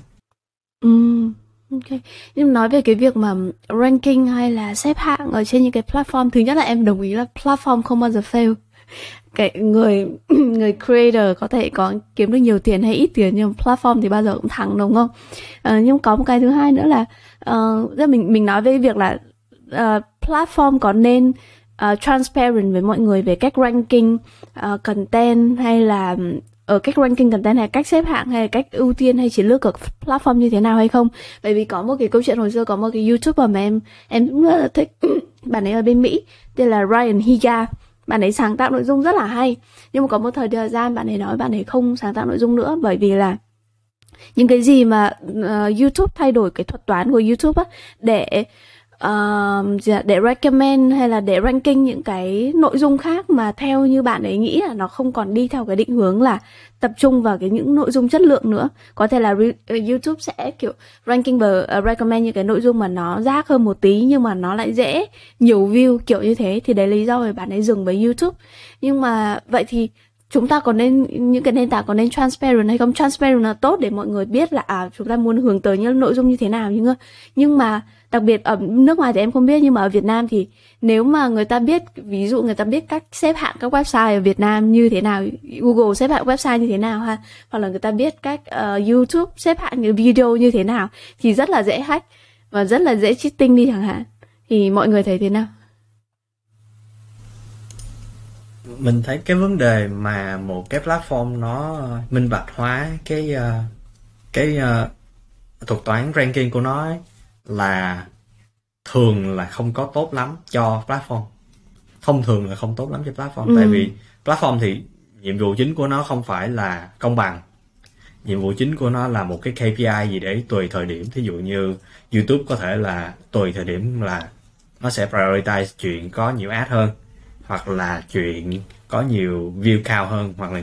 Ừ ok. Nhưng nói về cái việc mà ranking hay là xếp hạng ở trên những cái platform thứ nhất là em đồng ý là platform không bao giờ fail. Cái người người creator có thể có kiếm được nhiều tiền hay ít tiền nhưng platform thì bao giờ cũng thắng đúng không? Uh, nhưng có một cái thứ hai nữa là uh, mình mình nói về việc là uh, platform có nên uh, transparent với mọi người về cách ranking uh, content hay là ở cách ranking content hay cách xếp hạng hay cách ưu tiên hay chiến lược của platform như thế nào hay không. Bởi vì có một cái câu chuyện hồi xưa có một cái youtuber mà em em cũng rất là thích. Bạn ấy ở bên mỹ tên là Ryan Higa. Bạn ấy sáng tạo nội dung rất là hay. Nhưng mà có một thời gian bạn ấy nói bạn ấy không sáng tạo nội dung nữa bởi vì là những cái gì mà uh, YouTube thay đổi cái thuật toán của YouTube á để uh, để recommend hay là để ranking những cái nội dung khác mà theo như bạn ấy nghĩ là nó không còn đi theo cái định hướng là tập trung vào cái những nội dung chất lượng nữa. Có thể là re- ờ, YouTube sẽ kiểu ranking và uh, recommend những cái nội dung mà nó rác hơn một tí nhưng mà nó lại dễ nhiều view kiểu như thế. Thì đấy lý do về bạn ấy dừng với YouTube. Nhưng mà vậy thì chúng ta có nên những cái nền tảng có nên transparent hay không? Transparent là tốt để mọi người biết là à chúng ta muốn hướng tới những nội dung như thế nào nhưng nhưng mà đặc biệt ở nước ngoài thì em không biết nhưng mà ở Việt Nam thì nếu mà người ta biết ví dụ người ta biết cách xếp hạng các website ở Việt Nam như thế nào Google xếp hạng website như thế nào ha hoặc là người ta biết cách uh, YouTube xếp hạng những video như thế nào thì rất là dễ hack và rất là dễ cheating đi chẳng hạn. Thì mọi người thấy thế nào? Mình thấy cái vấn đề mà một cái platform nó minh bạch hóa cái uh, cái uh, thuật toán ranking của nó ấy, là thường là không có tốt lắm cho platform. Thông thường là không tốt lắm cho platform. Ừ. tại vì platform thì nhiệm vụ chính của nó không phải là công bằng. Nhiệm vụ chính của nó là một cái KPI gì để tùy thời điểm. Thí dụ như YouTube có thể là tùy thời điểm là nó sẽ prioritize chuyện có nhiều ad hơn hoặc là chuyện có nhiều view cao hơn hoặc là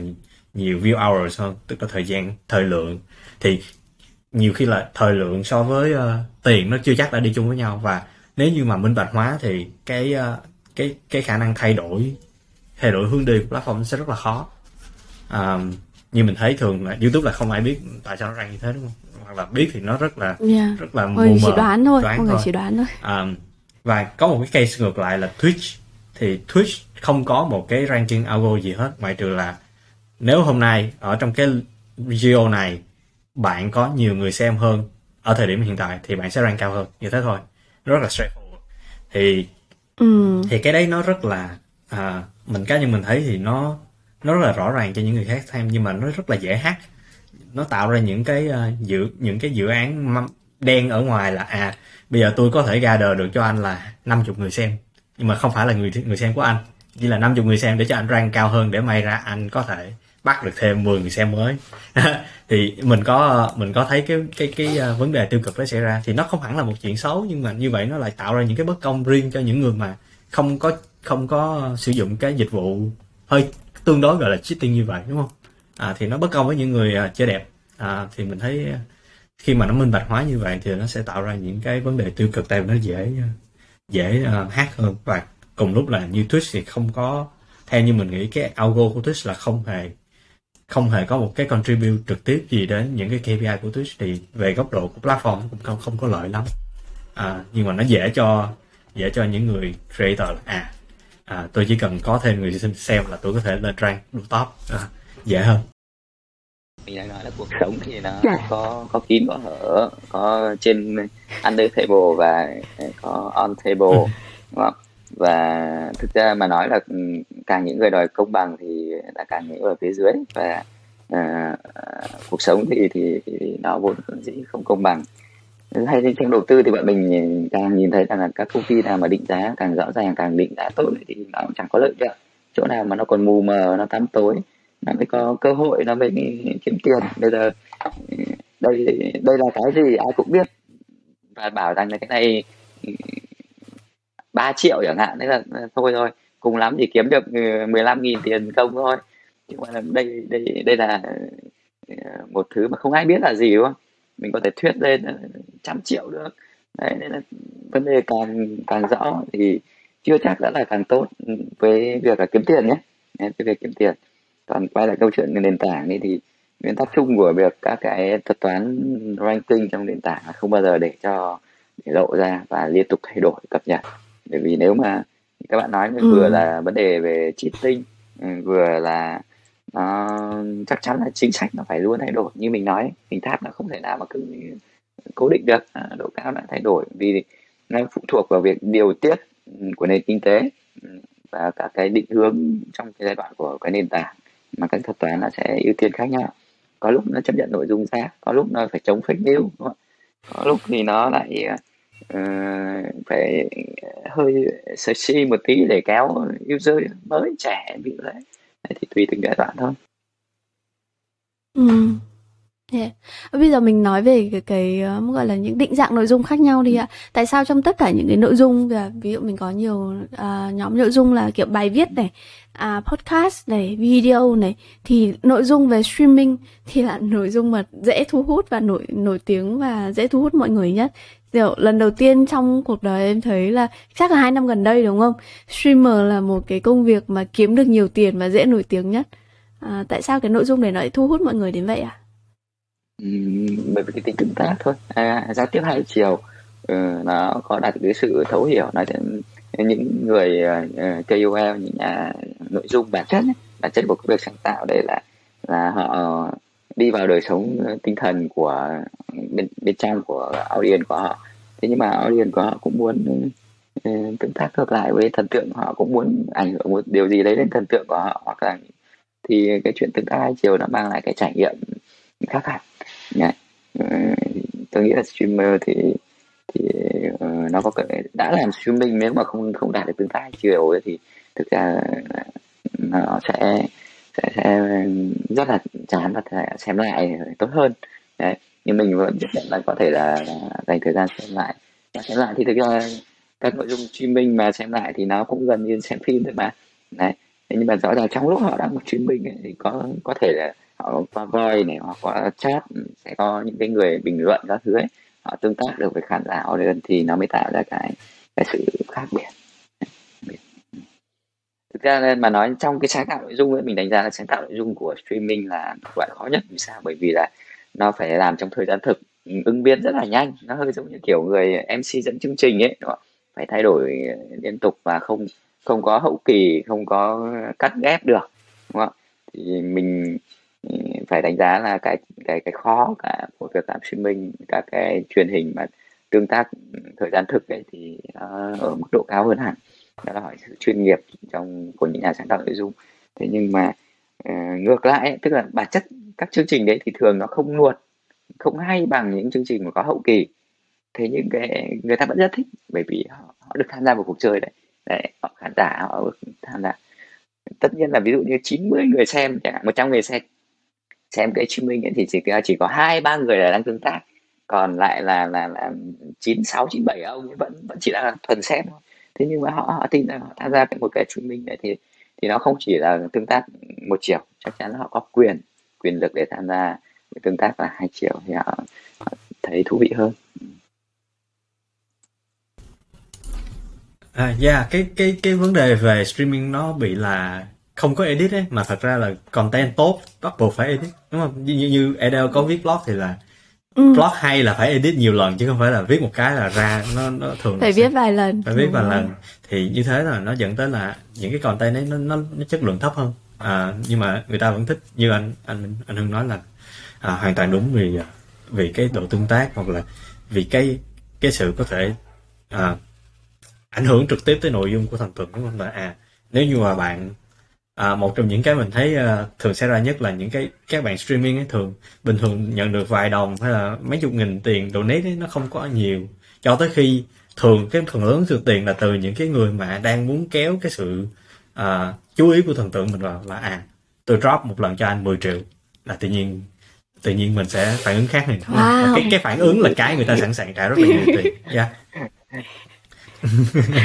nhiều view hours hơn tức là thời gian thời lượng. Thì nhiều khi là thời lượng so với uh, tiền nó chưa chắc đã đi chung với nhau. Và nếu như mà minh bạch hóa thì cái uh, cái cái khả năng thay đổi thay đổi hướng đi của platform sẽ rất là khó. Um, như mình thấy thường là youtube là không ai biết tại sao nó ra như thế đúng không? Hoặc là biết thì nó rất là yeah. Rất là mù mờ chỉ đoán thôi đoán thôi. chỉ đoán thôi. Um, và có một cái case ngược lại là twitch thì twitch không có một cái ranking algo gì hết. Ngoại trừ là nếu hôm nay ở trong cái video này bạn có nhiều người xem hơn ở thời điểm hiện tại thì bạn sẽ rank cao hơn. Như thế thôi. Rất là straightforward. Thì ừ. thì cái đấy nó rất là à, mình cá nhân mình thấy thì nó nó rất là rõ ràng cho những người khác xem nhưng mà nó rất là dễ hack. Nó tạo ra những cái uh, dự những cái dự án đen ở ngoài là à bây giờ tôi có thể gather được cho anh là 50 người xem nhưng mà không phải là người người xem của anh. Chỉ là 50 người xem để cho anh rank cao hơn để may ra anh có thể bắt được thêm 10 người xem mới. Thì mình có mình có thấy cái cái cái à, vấn đề tiêu cực đó xảy ra. Thì nó không hẳn là một chuyện xấu nhưng mà như vậy nó lại tạo ra những cái bất công riêng cho những người mà không có không có sử dụng cái dịch vụ hơi tương đối gọi là cheating như vậy đúng không? À, thì nó bất công với những người à, chơi đẹp. À, thì mình thấy khi mà nó minh bạch hóa như vậy thì nó sẽ tạo ra những cái vấn đề tiêu cực tại vì nó dễ dễ uh, hát hơn. Và cùng lúc là như Twitch thì không có theo như mình nghĩ cái algo của Twitch là không hề không hề có một cái contribute trực tiếp gì đến những cái KPI của Twitch. Thì về góc độ của platform cũng không không có lợi lắm. À, nhưng mà nó dễ cho dễ cho những người creator là à, à tôi chỉ cần có thêm người xem, là tôi có thể lên rank đủ top. À, dễ hơn mình đang nói là cuộc sống thì nó dạ. có có kín có hở có trên under table và có on table đúng không? Và thực ra mà nói là ừ, càng những người đòi công bằng thì đã càng những ở phía dưới và à, cuộc sống thì, thì thì nó vốn dĩ không công bằng. Hay trong đầu tư thì bọn mình càng nhìn thấy rằng là các công ty nào mà định giá càng rõ ràng càng định giá tốt thì nó cũng chẳng có lợi được chỗ nào mà nó còn mù mờ nó tăm tối nó mới có cơ hội, nó mới kiếm tiền. Bây giờ, đây đây là cái gì ai cũng biết. Và bảo rằng là cái này 3 triệu chẳng hạn. Đấy là thôi thôi, cùng lắm chỉ kiếm được ừ, 15 nghìn tiền công thôi. Nhưng mà đây đây đây là ờ, một thứ mà không ai biết là gì, đúng không? Mình có thể thuyết lên ờ, trăm triệu được. Đấy, nên là vấn đề càng càng rõ thì chưa chắc đã là càng tốt với việc là kiếm tiền nhé. Cái việc kiếm tiền còn quay lại câu chuyện nền tảng đi thì nguyên tắc chung của việc các cái thuật toán ranking trong nền tảng là không bao giờ để cho để lộ ra và liên tục thay đổi cập nhật. Bởi vì nếu mà các bạn nói ừ. vừa là vấn đề về cheating ừ, vừa là nó chắc chắn là chính sách nó phải luôn thay đổi. Như mình nói hình tháp nó không thể nào mà cứ cố định được à, độ cao đã thay đổi. Vì nó phụ thuộc vào việc điều tiết của nền kinh tế và các cái định hướng trong cái giai đoạn của cái nền tảng mà các thuật toán nó sẽ ưu tiên khác nhau có lúc nó chấp nhận nội dung rác có lúc nó phải chống fake news đúng không? có lúc thì nó lại uh, phải hơi sexy một tí để kéo user mới trẻ bị thế thì tùy từng giai đoạn thôi ừ. Yeah. Bây giờ mình nói về cái, cái um, gọi là những định dạng nội dung khác nhau đi ạ. Tại sao trong tất cả những cái nội dung ví dụ mình có nhiều uh, nhóm nội dung là kiểu bài viết này, uh, podcast này, video này thì nội dung về streaming thì là nội dung mà dễ thu hút và nổi nổi tiếng và dễ thu hút mọi người nhất. Kiểu lần đầu tiên trong cuộc đời em thấy là chắc là hai năm gần đây đúng không? Streamer là một cái công việc mà kiếm được nhiều tiền và dễ nổi tiếng nhất. À, tại sao cái nội dung này nó lại thu hút mọi người đến vậy ạ? À? Bởi vì cái tính tương tác thôi. À, giao tiếp hai chiều ừ, nó có đạt cái sự thấu hiểu nói đến những người uh, KOL những nhà nội dung bản chất ấy, bản chất của cái việc sáng tạo đây là là họ đi vào đời sống tinh thần của bên bên trong của audience của họ. Thế nhưng mà audience của họ cũng muốn uh, tương tác ngược lại với thần tượng họ cũng muốn ảnh hưởng một điều gì đấy đến thần tượng của họ hoặc là thì cái chuyện tương tác hai chiều nó mang lại cái trải nghiệm khác hẳn yeah. Tôi nghĩ là streamer thì thì uh, nó có cái đã làm streaming nếu mà không không đạt được tương tác chiều thì thực ra nó sẽ sẽ, sẽ rất là chán và xem lại tốt hơn. Đấy nhưng mình vẫn chấp nhận là có thể là, là dành thời gian xem lại. Và xem lại thì thực ra các nội dung streaming mà xem lại thì nó cũng gần như xem phim thôi mà. Đấy nhưng mà rõ ràng trong lúc họ đang streaming ấy, thì có có thể là họ qua voi này hoặc qua chat, sẽ có những cái người bình luận các thứ ấy, họ tương tác được với khán giả audience thì nó mới tạo ra cái cái sự khác biệt. Thực ra nên mà nói trong cái sáng tạo nội dung ấy, mình đánh giá là sáng tạo nội dung của streaming là loại khó nhất. Vì sao? Bởi vì là nó phải làm trong thời gian thực, ứng biến rất là nhanh. Nó hơi giống như kiểu người mc dẫn chương trình ấy phải thay đổi liên tục và không không có hậu kỳ, không có cắt ghép được, đúng không? Thì mình phải đánh giá là cái cái cái khó cả của việc làm streaming các cái truyền hình mà tương tác thời gian thực ấy thì nó ở mức độ cao hơn hẳn. Đó là hỏi sự chuyên nghiệp trong của những nhà sáng tạo nội dung. Thế nhưng mà uh, ngược lại tức là bản chất các chương trình đấy thì thường nó không nuột không hay bằng những chương trình mà có hậu kỳ. Thế nhưng cái người ta vẫn rất thích bởi vì họ, họ được tham gia vào cuộc chơi đấy. Đấy họ khán giả họ được tham gia. Tất nhiên là ví dụ như 90 người xem chẳng hạn 100 người xem xem cái streaming ấy thì chỉ à, chỉ có hai ba người là đang tương tác. Còn lại là là là chín sáu chín bảy ông ấy vẫn vẫn chỉ là thuần xem thôi. Thế nhưng mà họ họ tin là họ tham gia cái một cái streaming này thì thì nó không chỉ là tương tác một chiều. Chắc chắn là họ có quyền quyền lực để tham gia tương tác là hai chiều thì họ, họ thấy thú vị hơn. À, yeah, cái cái cái vấn đề về streaming nó bị là không có edit ấy mà thật ra là content tốt bắt buộc phải edit đúng không? Như như Adele có viết blog thì là ừ. blog hay là phải edit nhiều lần chứ không phải là viết một cái là ra nó nó thường phải viết vài lần. phải viết vài lần. thì như thế là nó dẫn tới là những cái content ấy nó nó, nó chất lượng thấp hơn. À, nhưng mà người ta vẫn thích như anh anh anh hưng nói là à, hoàn toàn đúng vì vì cái độ tương tác hoặc là vì cái cái sự có thể à, ảnh hưởng trực tiếp tới nội dung của thần tượng đúng không? Là à nếu như mà bạn à, một trong những cái mình thấy uh, thường xảy ra nhất là những cái các bạn streaming ấy thường bình thường nhận được vài đồng hay là mấy chục nghìn tiền donate ấy, nó không có nhiều cho tới khi thường cái phần lớn sự tiền là từ những cái người mà đang muốn kéo cái sự uh, chú ý của thần tượng mình vào là à tôi drop một lần cho anh 10 triệu là tự nhiên tự nhiên mình sẽ phản ứng khác này wow. cái cái phản ứng là cái người ta sẵn sàng trả rất là nhiều tiền yeah.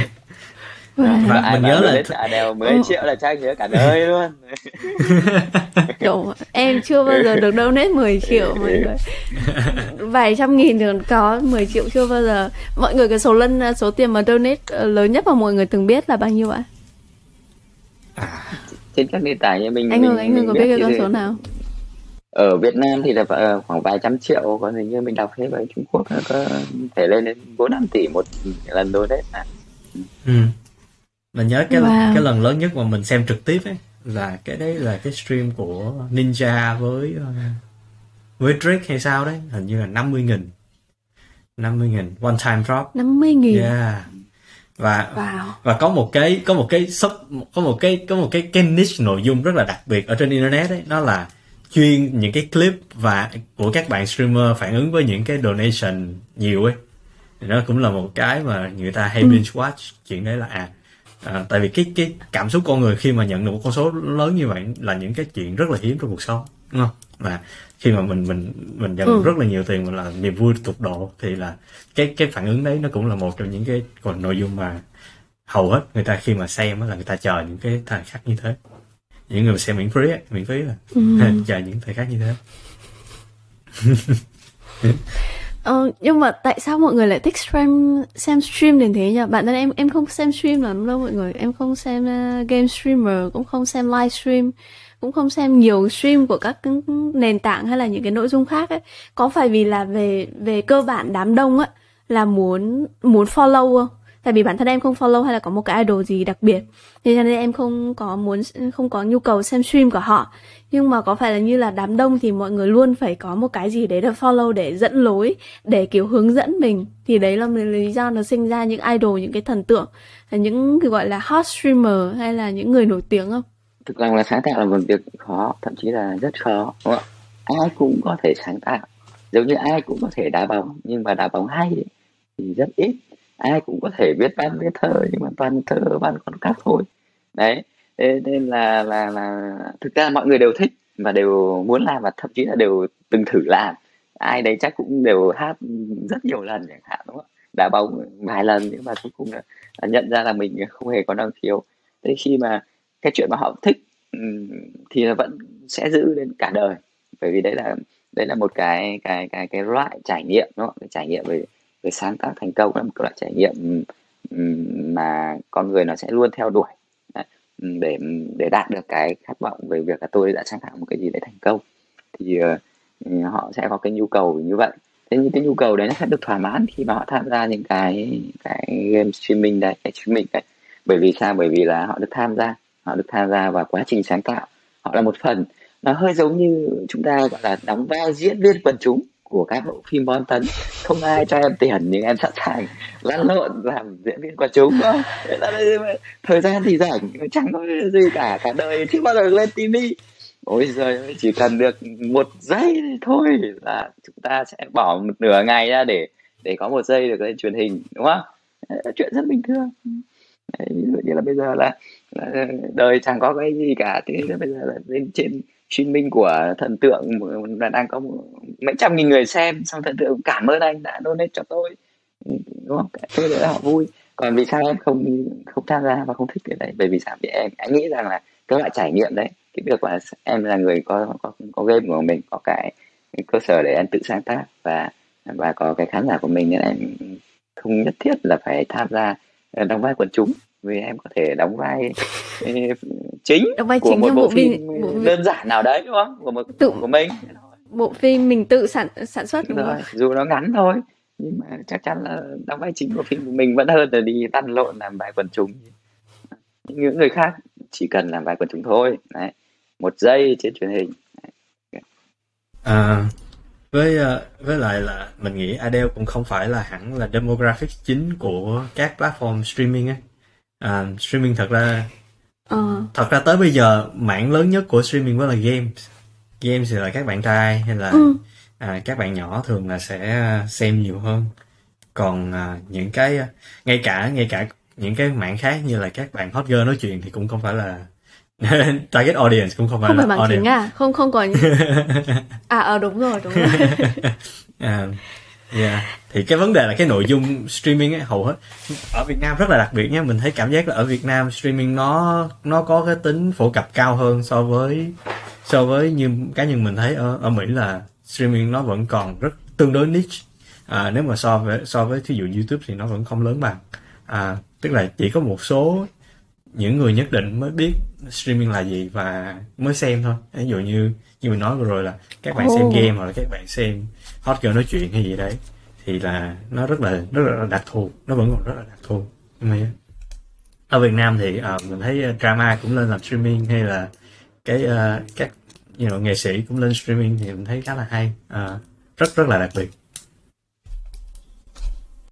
và mình nhớ là trả đều 10 ừ. triệu là chắc nhớ cả đời luôn Đúng, em chưa bao giờ được donate 10 triệu mọi người vài trăm nghìn được có 10 triệu chưa bao giờ mọi người cái số lần số tiền mà donate ờ, lớn nhất mà mọi người từng biết là bao nhiêu ạ à? trên các nền tảng như mình anh Hưng anh Hưng có biết cái con số nào ở Việt Nam thì là khoảng vài trăm triệu còn hình như mình đọc thấy ở Trung Quốc có thể lên đến bốn năm tỷ một lần đôi đấy à. ừ. Mình nhớ cái wow. cái lần lớn nhất mà mình xem trực tiếp ấy là cái đấy là cái stream của Ninja với uh, với Drake hay sao đấy. Hình như là 50 nghìn. 50 nghìn. One time drop. 50 nghìn. Yeah. Và wow. và có một cái có một cái sub có một cái có một cái cái niche nội dung rất là đặc biệt ở trên internet ấy. Nó là chuyên những cái clip và của các bạn streamer phản ứng với những cái donation nhiều ấy. Thì nó cũng là một cái mà người ta hay ừ. binge watch. Chuyện đấy là à, à tại vì cái cái cảm xúc con người khi mà nhận được một con số lớn như vậy là những cái chuyện rất là hiếm trong cuộc sống đúng không và khi mà mình mình mình nhận ừ. rất là nhiều tiền mà là niềm vui tụt độ thì là cái cái phản ứng đấy nó cũng là một trong những cái còn nội dung mà hầu hết người ta khi mà xem là người ta chờ những cái thời khắc như thế những người xem miễn phí miễn phí là ừ. chờ những thời khắc như thế Ờ, nhưng mà tại sao mọi người lại thích stream xem stream đến thế nhỉ? Bạn thân em em không xem stream lắm đâu mọi người, em không xem uh, game streamer, cũng không xem live stream cũng không xem nhiều stream của các nền tảng hay là những cái nội dung khác ấy. Có phải vì là về về cơ bản đám đông á là muốn muốn follow không? Tại vì bản thân em không follow hay là có một cái idol gì đặc biệt. Thế cho nên em không có muốn, không có nhu cầu xem stream của họ. Nhưng mà có phải là như là đám đông thì mọi người luôn phải có một cái gì đấy để follow, để dẫn lối, để kiểu hướng dẫn mình. Thì đấy là lý do nó sinh ra những idol, những cái thần tượng. Là những cái gọi là hot streamer hay là những người nổi tiếng không? Thực ra là sáng tạo là một việc khó, thậm chí là rất khó, đúng không? ai cũng có thể sáng tạo. Giống như ai cũng có thể đá bóng, nhưng mà đá bóng hay thì rất ít ai cũng có thể viết văn viết thơ nhưng mà toàn thơ văn còn cắt thôi. Đấy nên là là là thực ra mọi người đều thích và đều muốn làm và thậm chí là đều từng thử làm. Ai đấy chắc cũng đều hát rất nhiều lần chẳng hạn đúng không? Đã bóng vài lần nhưng mà cuối cùng là, là nhận ra là mình không hề có năng khiếu. Thế khi mà cái chuyện mà họ thích thì vẫn sẽ giữ đến cả đời. Bởi vì đấy là đấy là một cái cái cái cái loại trải nghiệm đúng không? Cái trải nghiệm về cái sáng tạo thành công là một loại trải nghiệm mà con người nó sẽ luôn theo đuổi. Để để đạt được cái khát vọng về việc là tôi đã sáng tạo một cái gì đấy thành công thì uh, họ sẽ có cái nhu cầu như vậy. Thế nhưng cái nhu cầu đấy nó sẽ được thỏa mãn khi mà họ tham gia những cái cái game streaming đấy cái streaming đấy. Bởi vì sao? Bởi vì là họ được tham gia họ được tham gia vào quá trình sáng tạo. Họ là một phần. Nó hơi giống như chúng ta gọi là đóng vai diễn viên quần chúng của các bộ phim bom tấn. Không ai cho em tiền nhưng em sẵn sàng lăn lộn làm diễn viên quần chúng. Không thời gian thì rảnh chẳng có gì cả cả đời chưa bao giờ lên tivi ôi giời chỉ cần được một giây thôi là chúng ta sẽ bỏ một nửa ngày ra để để có một giây được lên truyền hình đúng không? Chuyện rất bình thường. Đấy, ví dụ như là bây giờ là, là đời chẳng có cái gì cả thế bây giờ là lên trên streaming của thần tượng là đang có mấy trăm nghìn người xem xong thần tượng cảm ơn anh đã donate cho tôi. Đúng không? Tôi là họ vui. Còn vì sao em không không tham gia và không thích cái đấy? Bởi vì sao? Vì em anh nghĩ rằng là các loại trải nghiệm đấy cái việc là em là người có có có game của mình có cái, cái cơ sở để em tự sáng tác và và có cái khán giả của mình nên em không nhất thiết là phải tham gia đóng vai quần chúng vì em có thể đóng vai chính đóng vai của chính một bộ, bộ phim, phim bộ đơn giản nào đấy đúng không? Của một tự của mình. bộ phim mình tự sản sản xuất đúng rồi không? dù nó ngắn thôi nhưng mà chắc chắn là đóng vai chính của phim của mình vẫn hơn là đi lăn lộn làm bài quần chúng. Những người khác chỉ cần làm bài quần chúng thôi. Đấy một giây trên truyền hình. À, với ờ, với lại là mình nghĩ Adele cũng không phải là hẳn là demographic chính của các platform streaming á à, streaming thật ra uh. thật ra tới bây giờ mạng lớn nhất của streaming vẫn là games games thì là các bạn trai hay là ừ. à, các bạn nhỏ thường là sẽ xem nhiều hơn còn à, những cái ngay cả ngay cả những cái mạng khác như là các bạn hot girl nói chuyện thì cũng không phải là target audience cũng không phải không là phải audience. à không không những... à ờ đúng rồi đúng rồi à, yeah. Thì cái vấn đề là cái nội dung streaming ấy hầu hết ở Việt Nam rất là đặc biệt nha mình thấy cảm giác là ở Việt Nam streaming nó nó có cái tính phổ cập cao hơn so với so với như cá nhân mình thấy. Ở ở Mỹ là streaming nó vẫn còn rất tương đối niche. À, nếu mà so với so với thí dụ YouTube thì nó vẫn không lớn bằng. À, tức là chỉ có một số những người nhất định mới biết streaming là gì và mới xem thôi. Ví dụ như như mình nói vừa rồi là các bạn oh. xem game hoặc là các bạn xem hot girl nói chuyện hay gì đấy thì là nó rất là rất là đặc thù nó vẫn còn rất là đặc thù. Ở Việt Nam thì uh, mình thấy ờ, drama cũng lên làm streaming hay là cái uh, các you know, nghệ sĩ cũng lên streaming thì mình thấy khá là hay uh, rất rất là đặc biệt.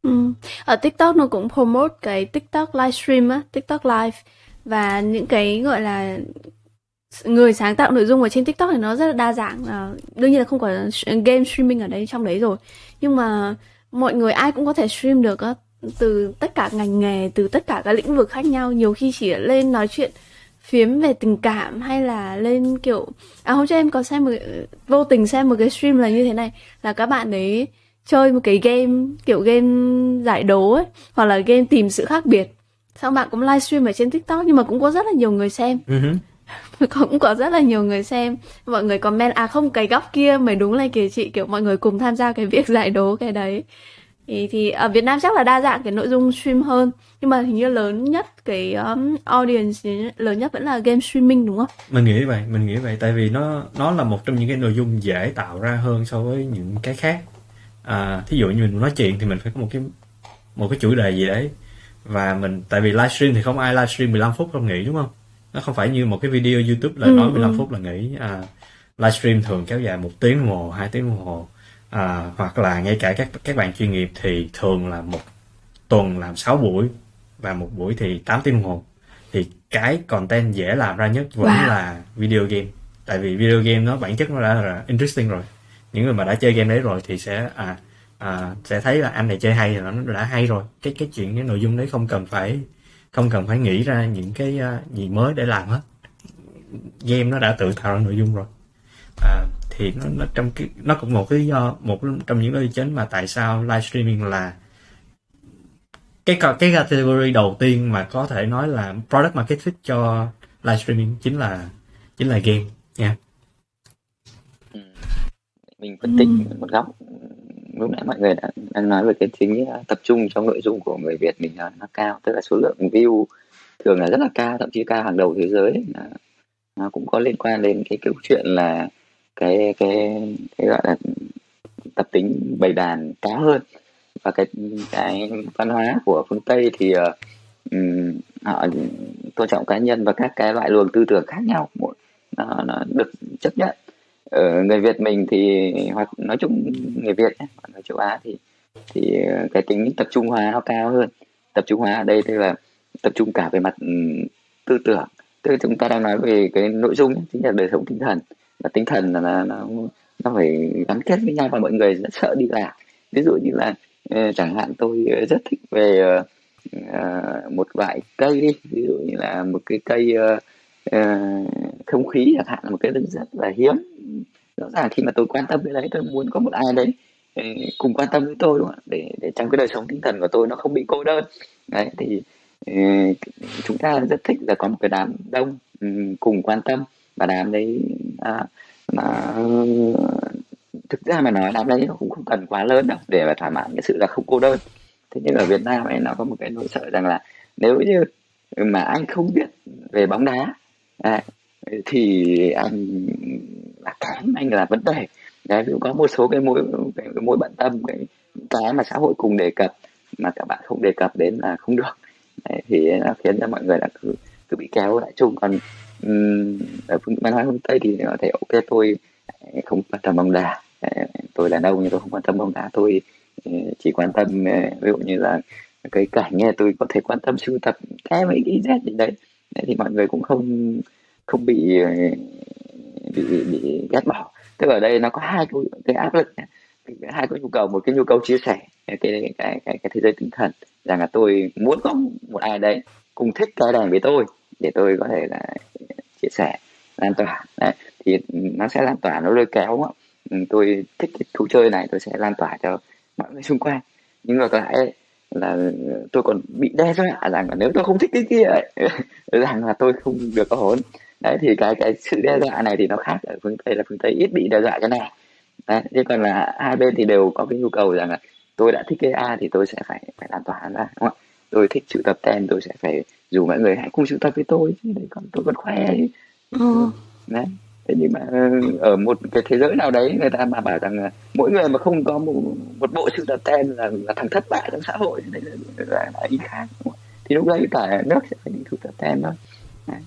Ừ. Ở TikTok nó cũng promote cái TikTok livestream á, TikTok live và những cái gọi là người sáng tạo nội dung ở trên TikTok thì nó rất là đa dạng. À, đương nhiên là không có game streaming ở đấy trong đấy rồi. Nhưng mà mọi người ai cũng có thể stream được á từ tất cả ngành nghề từ tất cả các lĩnh vực khác nhau. Nhiều khi chỉ lên nói chuyện phiếm về tình cảm hay là lên kiểu à hôm trước em có xem một vô tình xem một cái stream là như thế này. Là các bạn ấy chơi một cái game kiểu game giải đố ấy hoặc là game tìm sự khác biệt. Xong bạn cũng livestream ở trên tiktok nhưng mà cũng có rất là nhiều người xem. Uh-huh. cũng có rất là nhiều người xem. Mọi người comment à không cái góc kia mới đúng là kìa chị kiểu mọi người cùng tham gia cái việc giải đố cái đấy. Thì thì ở Việt Nam chắc là đa dạng cái nội dung stream hơn nhưng mà hình như lớn nhất cái um, audience lớn nhất vẫn là game streaming đúng không? Mình nghĩ vậy, mình nghĩ vậy. Tại vì nó nó là một trong những cái nội dung dễ tạo ra hơn so với những cái khác. À, thí dụ như mình nói chuyện thì mình phải có một cái một cái chủ đề gì đấy. Và mình tại vì livestream thì không ai livestream 15 phút không nghỉ đúng không? Nó không phải như một cái video youtube là ừ, nói 15 ừ. phút là nghỉ à, livestream thường kéo dài một tiếng đồng hồ hai tiếng đồng hồ. À, hoặc là ngay cả các các bạn chuyên nghiệp thì thường là một tuần làm 6 buổi và một buổi thì 8 tiếng đồng hồ. Thì cái content dễ làm ra nhất vẫn wow. là video game. Tại vì video game nó bản chất nó đã là interesting rồi. Những người mà đã chơi game đấy rồi thì sẽ à, à sẽ thấy là anh này chơi hay thì nó đã hay rồi. Cái cái chuyện cái nội dung đấy không cần phải không cần phải nghĩ ra những cái uh, gì mới để làm hết. Game nó đã tự tạo ra nội dung rồi. À, thì nó, nó trong cái nó cũng một cái lý do một trong những lý do chính mà tại sao livestreaming là cái cái category đầu tiên mà có thể nói là product market fit cho livestreaming chính là chính là game nha. Yeah mình phân tích ừ. một góc lúc nãy mọi người đã đang nói về cái tính à, tập trung trong nội dung của người Việt mình là nó cao tức là số lượng view thường là rất là cao thậm chí cao hàng đầu thế giới. Nó cũng có liên quan đến cái câu chuyện là cái cái cái gọi là tập tính bày đàn cao hơn. Và cái cái văn hóa của phương Tây thì uh, họ tôn trọng cá nhân và các cái loại luồng tư tưởng khác nhau. Nó, nó được chấp nhận ở người Việt mình thì hoặc nói chung người Việt nhé, ở châu Á thì thì ờ, cái tính tập trung hóa nó cao hơn. Tập trung hóa ở đây tức là tập trung cả về mặt tư tưởng. Tức là chúng ta đang nói về cái nội dung chính là đời sống tinh thần. Và tinh thần là nó nó, nó phải gắn kết với nhau và mọi người rất sợ đi lạc ví dụ như là ờ, chẳng hạn tôi rất thích về uh, một loại cây đi. Ví dụ như là một cái cây uh, uh, không khí chẳng hạn là một cái rất là hiếm rõ ràng khi mà tôi quan tâm cái đấy tôi muốn có một ai đấy ừ, cùng quan tâm với tôi đúng không để để trong cái đời sống tinh thần của tôi nó không bị cô đơn. Đấy thì ừ, chúng ta rất thích là có một cái đám đông ừ, cùng quan tâm. Và đám đấy à, mà thực ra mà nói đám đấy nó cũng không cần quá lớn đâu để mà thỏa mãn cái sự là không cô đơn. Thế nhưng ở Việt Nam ấy nó có một cái nỗi sợ rằng là nếu như mà anh không biết về bóng đá à, thì anh là kém anh là vấn đề. Đấy có một số cái mối cái, cái mối bận tâm cái cái mà xã hội cùng đề cập mà các bạn không đề cập đến là không được. Đấy, thì nó khiến cho mọi người là cứ cứ bị kéo lại chung. Còn um, ở phương văn hóa phương tây thì có thể ok tôi eh, không quan tâm bóng đá. Eh, tôi là đâu nhưng tôi không quan tâm bóng đá. Tôi eh, chỉ quan tâm ví dụ như là cái cảnh nghe tôi có thể quan tâm sưu tập cái mấy cái z gì đấy thì mọi người cũng không không bị bị bị, ghét bỏ. Tức ở đây nó có hai cái, cái áp lực hai cái nhu cầu một cái nhu cầu chia sẻ cái cái cái cái, cái thế giới tinh thần. Rằng là tôi muốn có một ai đấy cùng thích cái này với tôi để tôi có thể là chia sẻ lan tỏa. Đấy thì nó sẽ lan tỏa nó lôi kéo. Ừ, tôi thích cái thú chơi này tôi sẽ lan tỏa cho mọi người xung quanh. Nhưng ngược lại là tôi còn bị đe dọa rằng là nếu tôi không thích cái kia ấy, rằng là tôi không được có hồn đấy thì cái cái sự đe dọa này thì nó khác ở phương tây là phương tây ít bị đe dọa cái này đấy chứ còn là hai bên thì đều có cái nhu cầu rằng là tôi đã thích cái a thì tôi sẽ phải phải lan tỏa ra đúng không tôi thích sự tập ten tôi sẽ phải dù mọi người hãy cùng sưu tập với tôi chứ đấy còn tôi còn khoe chứ. Ừ. đấy. Thế nhưng mà ở một cái thế giới nào đấy người ta mà bảo rằng mỗi người mà không có một, một bộ sưu tập tem là, là thằng thất bại trong xã hội đấy là, là, là ý khác thì lúc đấy cả nước sẽ phải đi sưu tập tem thôi. Đấy.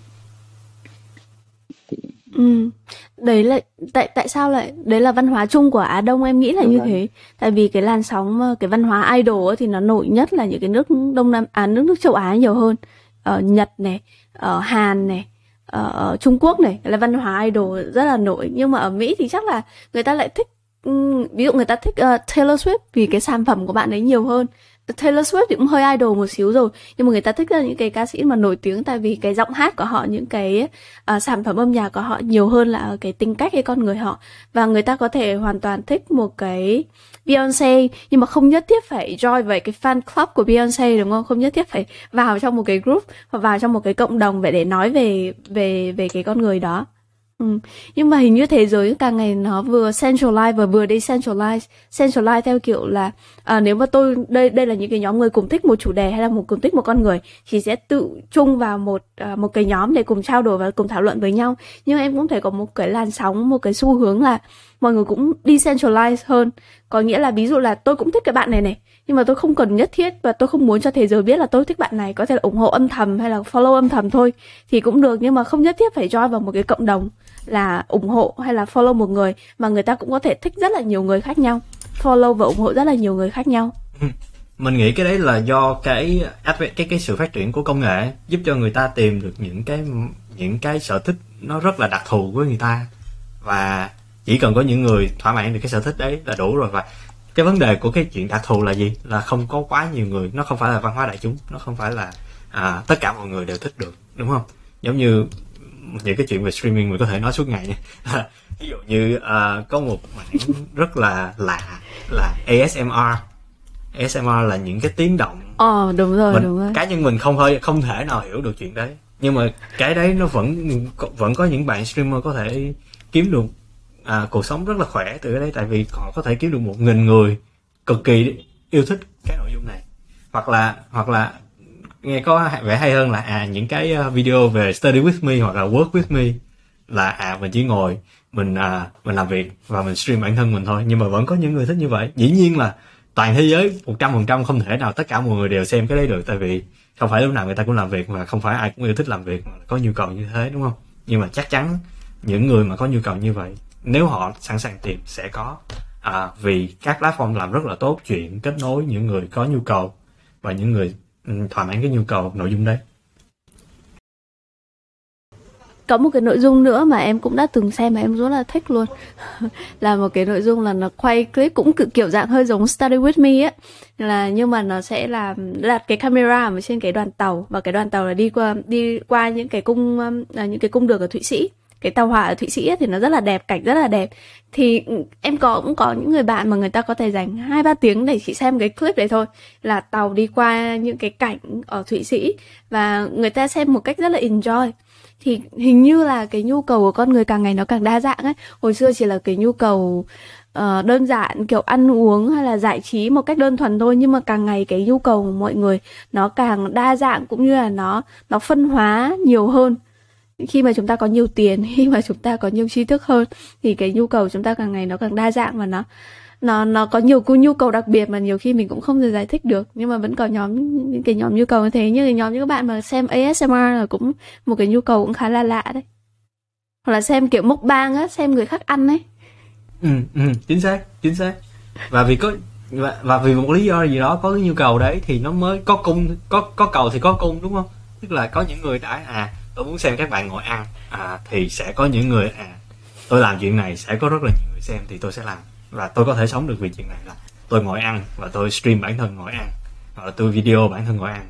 Ừ. đấy là tại tại sao lại đấy là văn hóa chung của Á Đông em nghĩ là Đúng như rồi. thế tại vì cái làn sóng cái văn hóa idol ấy, thì nó nổi nhất là những cái nước Đông Nam Á nước nước châu Á nhiều hơn ở Nhật này ở Hàn này ở Trung Quốc này là văn hóa idol rất là nổi nhưng mà ở Mỹ thì chắc là người ta lại thích ví dụ người ta thích uh, Taylor Swift vì cái sản phẩm của bạn ấy nhiều hơn Taylor Swift thì cũng hơi idol một xíu rồi nhưng mà người ta thích là những cái ca sĩ mà nổi tiếng tại vì cái giọng hát của họ những cái uh, sản phẩm âm nhạc của họ nhiều hơn là cái tính cách hay con người họ và người ta có thể hoàn toàn thích một cái Beyonce nhưng mà không nhất thiết phải join về cái fan club của Beyonce đúng không? Không nhất thiết phải vào trong một cái group hoặc vào trong một cái cộng đồng để để nói về về về cái con người đó. Ừ. Nhưng mà hình như thế giới càng ngày nó vừa centralize và vừa decentralize. Centralize theo kiểu là à, nếu mà tôi đây đây là những cái nhóm người cùng thích một chủ đề hay là một cùng thích một con người thì sẽ tự chung vào một à, một cái nhóm để cùng trao đổi và cùng thảo luận với nhau. Nhưng em cũng thể có một cái làn sóng, một cái xu hướng là mọi người cũng decentralize hơn. Có nghĩa là ví dụ là tôi cũng thích cái bạn này này nhưng mà tôi không cần nhất thiết và tôi không muốn cho thế giới biết là tôi thích bạn này có thể là ủng hộ âm thầm hay là follow âm thầm thôi thì cũng được nhưng mà không nhất thiết phải join vào một cái cộng đồng là ủng hộ hay là follow một người mà người ta cũng có thể thích rất là nhiều người khác nhau follow và ủng hộ rất là nhiều người khác nhau. Ừ. Mình nghĩ cái đấy là do cái cái cái sự phát triển của công nghệ giúp cho người ta tìm được những cái những cái sở thích nó rất là đặc thù với người ta. Và chỉ cần có những người thỏa mãn được cái sở thích đấy là đủ rồi. Và cái vấn đề của cái chuyện đặc thù là gì? Là không có quá nhiều người nó không phải là văn hóa đại chúng nó không phải là à, tất cả mọi người đều thích được đúng không? Giống như những cái chuyện về streaming mình có thể nói suốt ngày nha ví dụ như uh, có một mảng rất là lạ là ASMR ASMR là những cái tiếng động. Ờ đúng rồi mình, đúng rồi. cá nhân mình không hơi không thể nào hiểu được chuyện đấy. Nhưng mà cái đấy nó vẫn vẫn có những bạn streamer có thể kiếm được à, cuộc sống rất là khỏe từ cái đấy. Tại vì họ có thể kiếm được một nghìn người cực kỳ yêu thích cái nội dung này. Hoặc là hoặc là nghe có vẻ hay hơn là à những cái ờ, video về study with me hoặc là work with me là à mình chỉ ngồi mình à mình làm việc và mình stream bản thân mình thôi. Nhưng mà vẫn có những người thích như vậy. Dĩ nhiên là toàn thế giới một trăm phần trăm không thể nào tất cả mọi người đều xem cái đấy được. Tại vì không phải lúc nào người ta cũng làm việc mà không phải ai cũng yêu thích làm việc mà có nhu cầu như thế đúng không? Nhưng mà chắc chắn những người mà có nhu cầu như vậy nếu họ sẵn sàng tìm sẽ có. À, vì các platform làm rất là tốt chuyện kết nối những người có nhu cầu và những người Ừ, thỏa mãn cái nhu cầu nội dung đấy. Có một cái nội dung nữa mà em cũng đã từng xem mà em rất là thích luôn. Là một cái nội dung là nó quay clip cũng kiểu dạng hơi giống Study with me á. Là nhưng mà nó sẽ là đặt cái camera ở trên cái đoàn tàu và cái đoàn tàu là đi qua đi qua những cái cung um, à, những cái cung đường ở Thụy Sĩ cái tàu hỏa ở Thụy Sĩ ấy, thì nó rất là đẹp cảnh rất là đẹp. Thì ừ, em có cũng có những người bạn mà người ta có thể dành hai ba tiếng để chỉ xem cái clip đấy thôi. Là tàu đi qua những cái cảnh ở Thụy Sĩ và người ta xem một cách rất là enjoy. Thì hình như là cái nhu cầu của con người càng ngày nó càng đa dạng ấy. Hồi xưa chỉ là cái nhu cầu uh, đơn giản kiểu ăn uống hay là giải trí một cách đơn thuần thôi. Nhưng mà càng ngày cái nhu cầu của mọi người nó càng đa dạng cũng như là nó nó phân hóa nhiều hơn khi mà chúng ta có nhiều tiền khi mà chúng ta có nhiều tri thức hơn thì cái nhu cầu chúng ta càng ngày nó càng đa dạng và nó nó nó có nhiều cái nhu cầu đặc biệt mà nhiều khi mình cũng không thể giải thích được. Nhưng mà vẫn có nhóm những cái nhóm nhu cầu như thế. Như cái nhóm những các bạn mà xem ASMR là cũng một cái nhu cầu cũng khá là lạ đấy. Hoặc là xem kiểu mốc bang á xem người khác ăn ấy. Ừ, ừ chính xác chính xác. Và vì có và, và vì một lý do gì đó có cái nhu cầu đấy thì nó mới có cung có có cầu thì có cung đúng không? Tức là có những người đã à tôi muốn xem các bạn ngồi ăn à, thì sẽ có những người à tôi làm chuyện này sẽ có rất là nhiều người xem thì tôi sẽ làm. Và tôi có thể sống được vì chuyện này là tôi ngồi ăn và tôi stream bản thân ngồi ăn hoặc là tôi video bản thân ngồi ăn.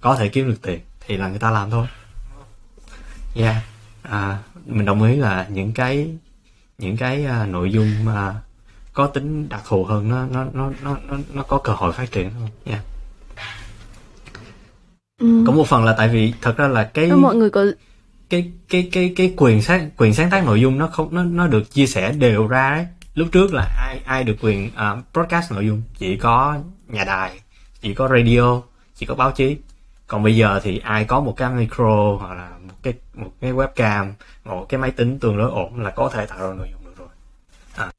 Có thể kiếm được tiền thì là người ta làm thôi. Yeah. À, mình đồng ý là những cái những cái uh, nội dung uh, có tính đặc thù hơn nó nó nó nó nó, nó có cơ hội phát triển hơn. Yeah ừ. có một phần là tại vì thật ra là cái mọi người có cái cái cái cái quyền sáng quyền sáng tác nội dung nó không nó nó được chia sẻ đều ra đấy lúc trước là ai ai được quyền uh, broadcast nội dung chỉ có nhà đài chỉ có radio chỉ có báo chí. Còn bây giờ thì ai có một cái micro hoặc là một cái một cái webcam một cái máy tính tương đối ổn là có thể tạo ra nội dung được rồi. À,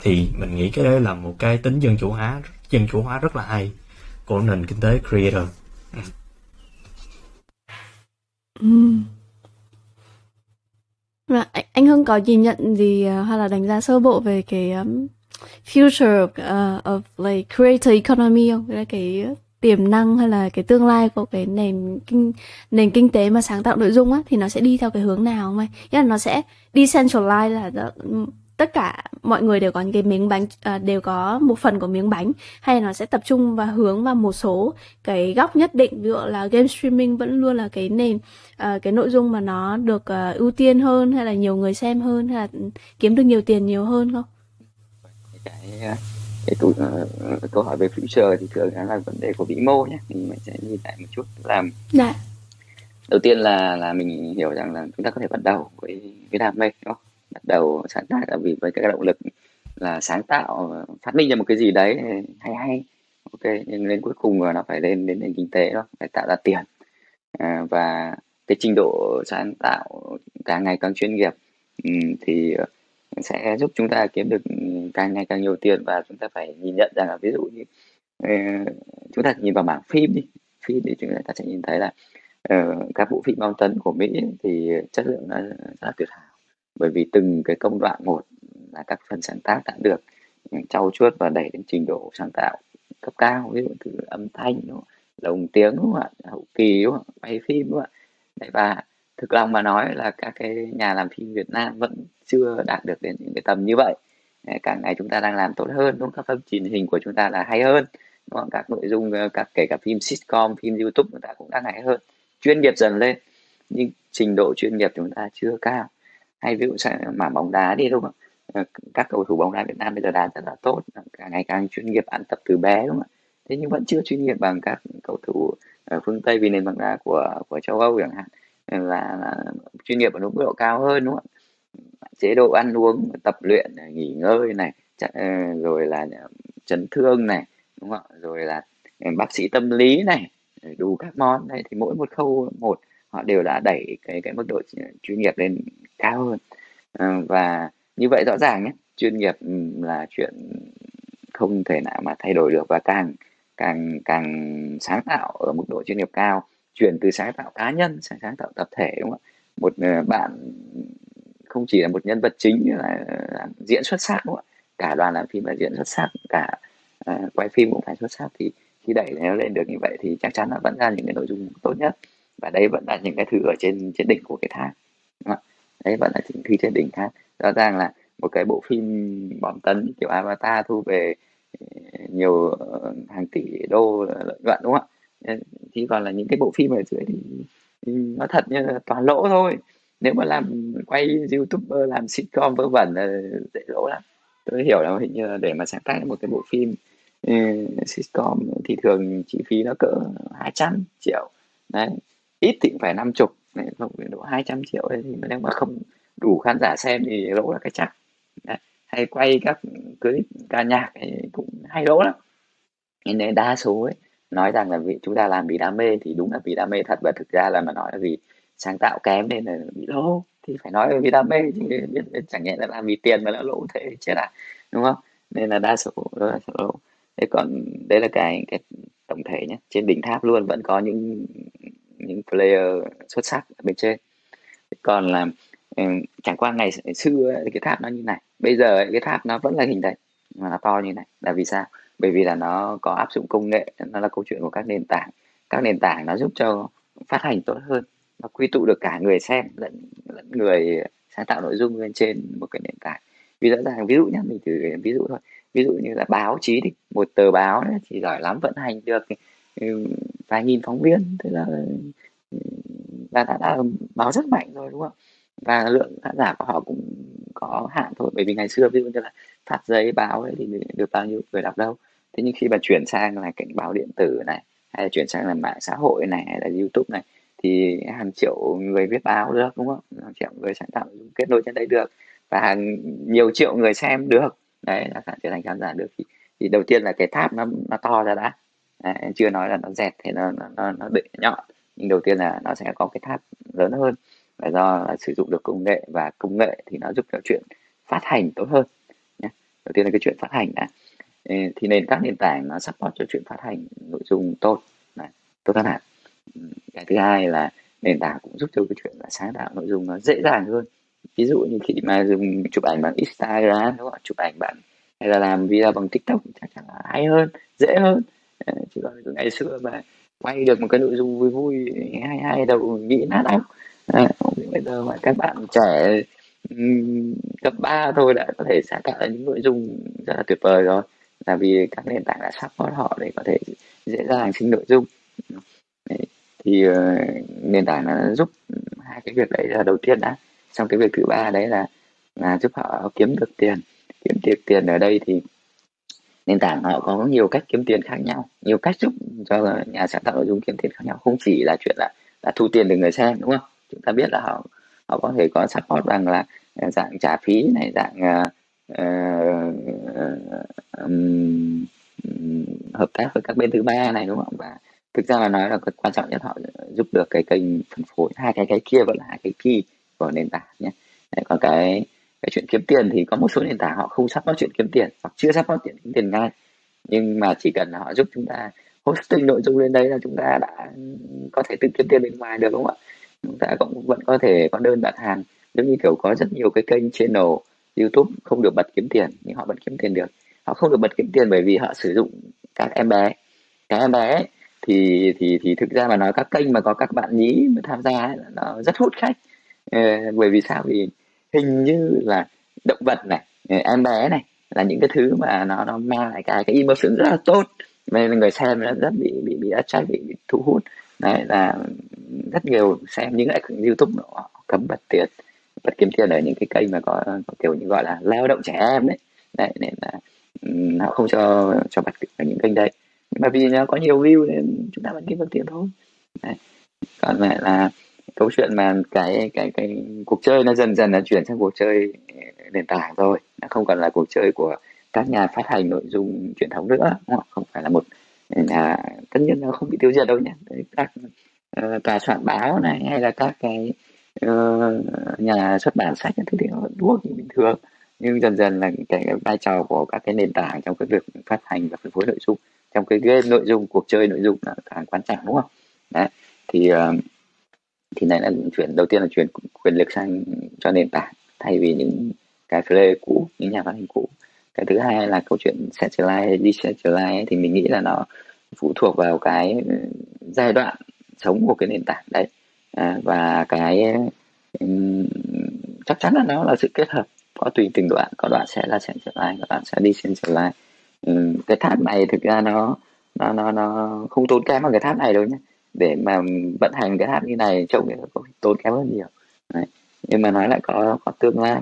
thì mình nghĩ cái đấy là một cái tính dân chủ hóa dân chủ hóa rất là hay của nền kinh tế creator ừ. Mà anh, anh Hưng có nhìn nhận gì uh, hay là đánh giá sơ bộ về cái um, future of, uh, of like creator economy không? Cái, cái tiềm năng hay là cái tương lai của cái nền kinh nền kinh tế mà sáng tạo nội dung á thì nó sẽ đi theo cái hướng nào không anh? Nghĩa là nó sẽ decentralize là tất cả mọi người đều có những cái miếng bánh à, đều có một phần của miếng bánh hay là nó sẽ tập trung và hướng vào một số cái góc nhất định ví dụ là game streaming vẫn luôn là cái nền à, cái nội dung mà nó được à, ưu tiên hơn hay là nhiều người xem hơn hay là kiếm được nhiều tiền nhiều hơn không? Cái à, cái câu, uh, câu hỏi về future thì thường là vấn đề của vĩ mô nhé. Thì mình sẽ nhìn lại một chút. Làm dạ. đầu tiên là là mình hiểu rằng là chúng ta có thể bắt đầu với cái đam mê đúng không bắt đầu sáng tác là vì với cái động lực là sáng tạo phát minh ra một cái gì đấy hay hay. Ok nhưng đến cuối cùng nó phải lên đến nền kinh tế đó phải tạo ra tiền. À, và cái trình độ sáng tạo càng ngày càng chuyên nghiệp ừ, thì sẽ giúp chúng ta kiếm được càng ngày càng nhiều tiền và chúng ta phải nhìn nhận rằng là ví dụ như ờ, chúng ta nhìn vào mảng phim đi. Phim thì chúng ta sẽ nhìn thấy là ờ, các bộ phim bom tấn của Mỹ thì chất lượng nó rất là tuyệt hảo bởi vì từng cái công đoạn một là các phần sáng tác đã được trau chuốt và đẩy đến trình độ sáng tạo cấp cao ví dụ từ âm thanh đúng không? lồng tiếng đúng không ạ hậu kỳ đúng không? quay phim đúng không ạ Đấy, và thực lòng mà nói là các cái nhà làm phim Việt Nam vẫn chưa đạt được đến những cái tầm như vậy càng ngày chúng ta đang làm tốt hơn đúng không? các phim truyền hình của chúng ta là hay hơn đúng không? các nội dung ờ, các kể cả phim sitcom phim YouTube chúng ta cũng đang hay hơn chuyên nghiệp dần lên nhưng trình độ chuyên nghiệp chúng ta chưa cao hay ví dụ mà bóng đá đi đúng không ạ? Ờ, các cầu thủ bóng đá Việt Nam bây giờ đá rất là tốt càng ngày càng chuyên nghiệp ăn tập từ bé đúng không ạ? Thế nhưng vẫn chưa chuyên nghiệp bằng các cầu thủ ở phương Tây vì nền bóng đá của của châu Âu chẳng hạn. Ờ, là, là chuyên nghiệp ở mức độ cao hơn đúng không ạ? Chế độ ăn uống tập luyện nghỉ ngơi này rồi là chấn thương này đúng không ạ? Rồi là bác sĩ tâm lý này đủ các món. Này thì mỗi một khâu một họ đều đã đẩy cái cái mức độ chuyên nghiệp lên cao hơn. À, và như vậy rõ ràng nhé chuyên nghiệp ừ, là chuyện không thể nào mà thay đổi được và càng càng càng sáng tạo ở mức độ chuyên nghiệp cao chuyển từ sáng tạo cá nhân sang sáng tạo tập thể đúng không ạ? Một ờ, bạn không chỉ là một nhân vật chính là, là diễn xuất sắc đúng không ạ? Cả đoàn làm phim là diễn xuất sắc cả à, quay phim cũng phải xuất sắc thì khi đẩy nó lên được như vậy thì chắc chắn là vẫn ra những cái nội dung tốt nhất và đây vẫn là những cái thứ ở trên trên đỉnh của cái thang đúng không? đấy vẫn là những thứ trên đỉnh thang rõ ràng là một cái bộ phim bom tấn kiểu avatar thu về ờ, nhiều ờ, hàng tỷ đô lợi nhuận đúng không ạ? Chỉ còn là những cái bộ phim ở dưới thì, thì nó thật như là toàn lỗ thôi. Nếu mà làm quay youtuber ờ, làm sitcom vớ vẩn là dễ lỗ lắm. Tôi hiểu là hình như là để mà sáng tác một cái bộ phim uh, sitcom thì thường chi phí nó cỡ 200 triệu. Đấy ít thì cũng phải năm chục không độ 200 triệu ấy, thì nếu mà không đủ khán giả xem thì lỗ là cái chắc. Đấy. hay quay các clip ca nhạc thì cũng hay lỗ lắm. Nên đa số ấy nói rằng là vì chúng ta làm vì đam mê thì đúng là vì đam mê thật và thực ra là mà nói là vì sáng tạo kém nên là bị lỗ. Thì phải nói là vì đam mê chứ biết, chẳng nhẽ là làm vì tiền mà nó lỗ thế chết à đúng không? Nên là đa số đó là lỗ. Thế còn đấy là cái cái tổng thể nhé. Trên đỉnh tháp luôn vẫn có những những player xuất sắc ở bên trên. Còn là ừ, chẳng qua ngày xưa cái tháp nó như này bây giờ cái tháp nó vẫn là hình này, mà nó to như này. Là vì sao? Bởi vì là nó có áp dụng công nghệ nó là câu chuyện của các nền tảng. Các nền tảng nó giúp cho phát hành tốt hơn nó quy tụ được cả người xem lẫn lẫn người sáng tạo nội dung lên trên một cái nền tảng. Vì rõ ràng ví dụ nhé mình thử ví dụ thôi. Ví dụ như là báo chí đi một tờ báo ấy, thì giỏi lắm vận hành được ừ, vài nghìn phóng viên. Thế là là đã, đã báo rất mạnh rồi đúng không? Và lượng khán giả của họ cũng có hạn thôi bởi vì ngày xưa ví dụ như là phát giấy báo ấy thì được bao nhiêu người đọc đâu. Thế nhưng khi mà chuyển sang là cảnh báo điện tử này hay là chuyển sang là mạng xã hội này hay là youtube này thì hàng triệu người viết báo được đúng không? Hàng triệu người sáng tạo kết nối trên đấy được và hàng nhiều triệu người xem được. Đấy là trở thành khán giả được. Thì, thì đầu tiên là cái tháp nó nó to ra đã Đấy, chưa nói là nó dẹt thì nó nó nó, nó bị nhọn. Nhưng đầu tiên là nó sẽ có cái tháp lớn hơn. Và do là sử dụng được công nghệ và công nghệ thì nó giúp cho chuyện phát hành tốt hơn nhé đầu tiên là cái chuyện phát hành đã. Thì nền các nền tảng nó support cho chuyện phát hành nội dung tốt này tốt hơn hẳn. Cái thứ hai là nền tảng cũng giúp cho cái chuyện là sáng tạo nội dung nó dễ dàng hơn. Ví dụ như khi mà dùng chụp ảnh bằng Instagram đúng không chụp ảnh bằng hay là làm video bằng TikTok chắc chắn là hay hơn dễ hơn chứ còn ngày xưa mà quay được một cái nội dung vui vui hay hay đâu nghĩ nát óc à, bây giờ mà các bạn trẻ cấp 3 thôi đã có thể sáng tạo ra những nội dung rất là tuyệt vời rồi. Là vì các nền tảng đã support họ để có thể dễ dàng sinh nội dung. Đấy. thì uh, nền tảng nó giúp hai cái việc đấy là đầu tiên đã. Xong cái việc thứ ba đấy là là giúp họ kiếm được tiền. Kiếm được tiền ở đây thì nền tảng họ có nhiều cách kiếm tiền khác nhau nhiều cách giúp cho nhà sáng tạo nội dung kiếm tiền khác nhau. Không chỉ là chuyện là là thu tiền từ người xem đúng không? Chúng ta biết là họ họ có thể có support bằng là ờ, dạng trả phí này dạng uh, uh, um, hợp tác với các bên thứ ba này đúng không? Và thực ra là nói là cái quan trọng nhất họ giúp được cái kênh phân phối hai cái cái kia vẫn là hai cái key của nền tảng nhé. Đấy, còn cái cái chuyện kiếm tiền thì có một số nền tảng họ không sắp nói chuyện kiếm tiền hoặc chưa sắp nói chuyện kiếm tiền ngay. Nhưng mà chỉ cần họ giúp chúng ta hosting nội dung lên đấy là chúng ta đã có thể tự kiếm tiền bên ngoài được đúng không ạ? Chúng ta cũng vẫn có thể có đơn đặt hàng. Giống như kiểu có rất nhiều cái kênh channel YouTube không được bật kiếm tiền nhưng họ vẫn kiếm tiền được. Họ không được bật kiếm tiền bởi vì họ sử dụng các em bé. Các em bé ấy, thì thì thì thực ra mà nói các kênh mà có các bạn nhí mà tham gia ấy, nó rất hút khách. Ờ, bởi vì sao? Vì hình như là động vật này ờ, em bé này là những cái thứ mà nó nó mang lại cái cái emotion rất là tốt. Nên người xem nó rất bị bị bị attract bị, bị thu hút. Đấy là rất nhiều xem những cái youtube nó cấm bật tiền bật kiếm tiền ở những cái kênh mà có, có kiểu như gọi là lao động trẻ em đấy. Đấy nên là ừ, um, họ không cho cho bật ở những kênh đấy. Nhưng mà vì nó có nhiều view nên chúng ta vẫn kiếm được tiền thôi. Đấy. còn lại là câu chuyện mà cái cái cái cuộc chơi nó dần dần nó chuyển sang cuộc chơi nền tảng rồi. Nó không còn là cuộc chơi của các nhà phát hành nội dung truyền thống nữa đúng không? không phải là một nhà tất nhiên nó không bị tiêu diệt đâu nhé. Các uh, tòa soạn báo này hay là các cái uh, nhà xuất bản sách thứ thì nó đuốc như bình thường. Nhưng dần dần là cái, cái vai trò của các cái nền tảng trong cái việc phát hành và phân phối nội dung trong cái game nội dung cuộc chơi nội dung là càng quan trọng đúng không? Đấy thì uh, thì này là chuyển đầu tiên là chuyển quyền lực sang cho nền tảng thay vì những cái play cũ những nhà phát hành cũ. Cái thứ hai là câu chuyện centralized decentralized thì mình nghĩ là nó phụ thuộc vào cái giai đoạn sống của cái nền tảng đấy. À, và cái um, chắc chắn là nó là sự kết hợp có tùy từng đoạn có đoạn sẽ là centralized có đoạn sẽ decentralized um, cái tháp này thực ra nó nó nó nó không tốn kém bằng cái tháp này đâu nhé để mà vận hành cái tháp như này trông thì có tốn kém hơn nhiều đấy. nhưng mà nói lại có có tương lai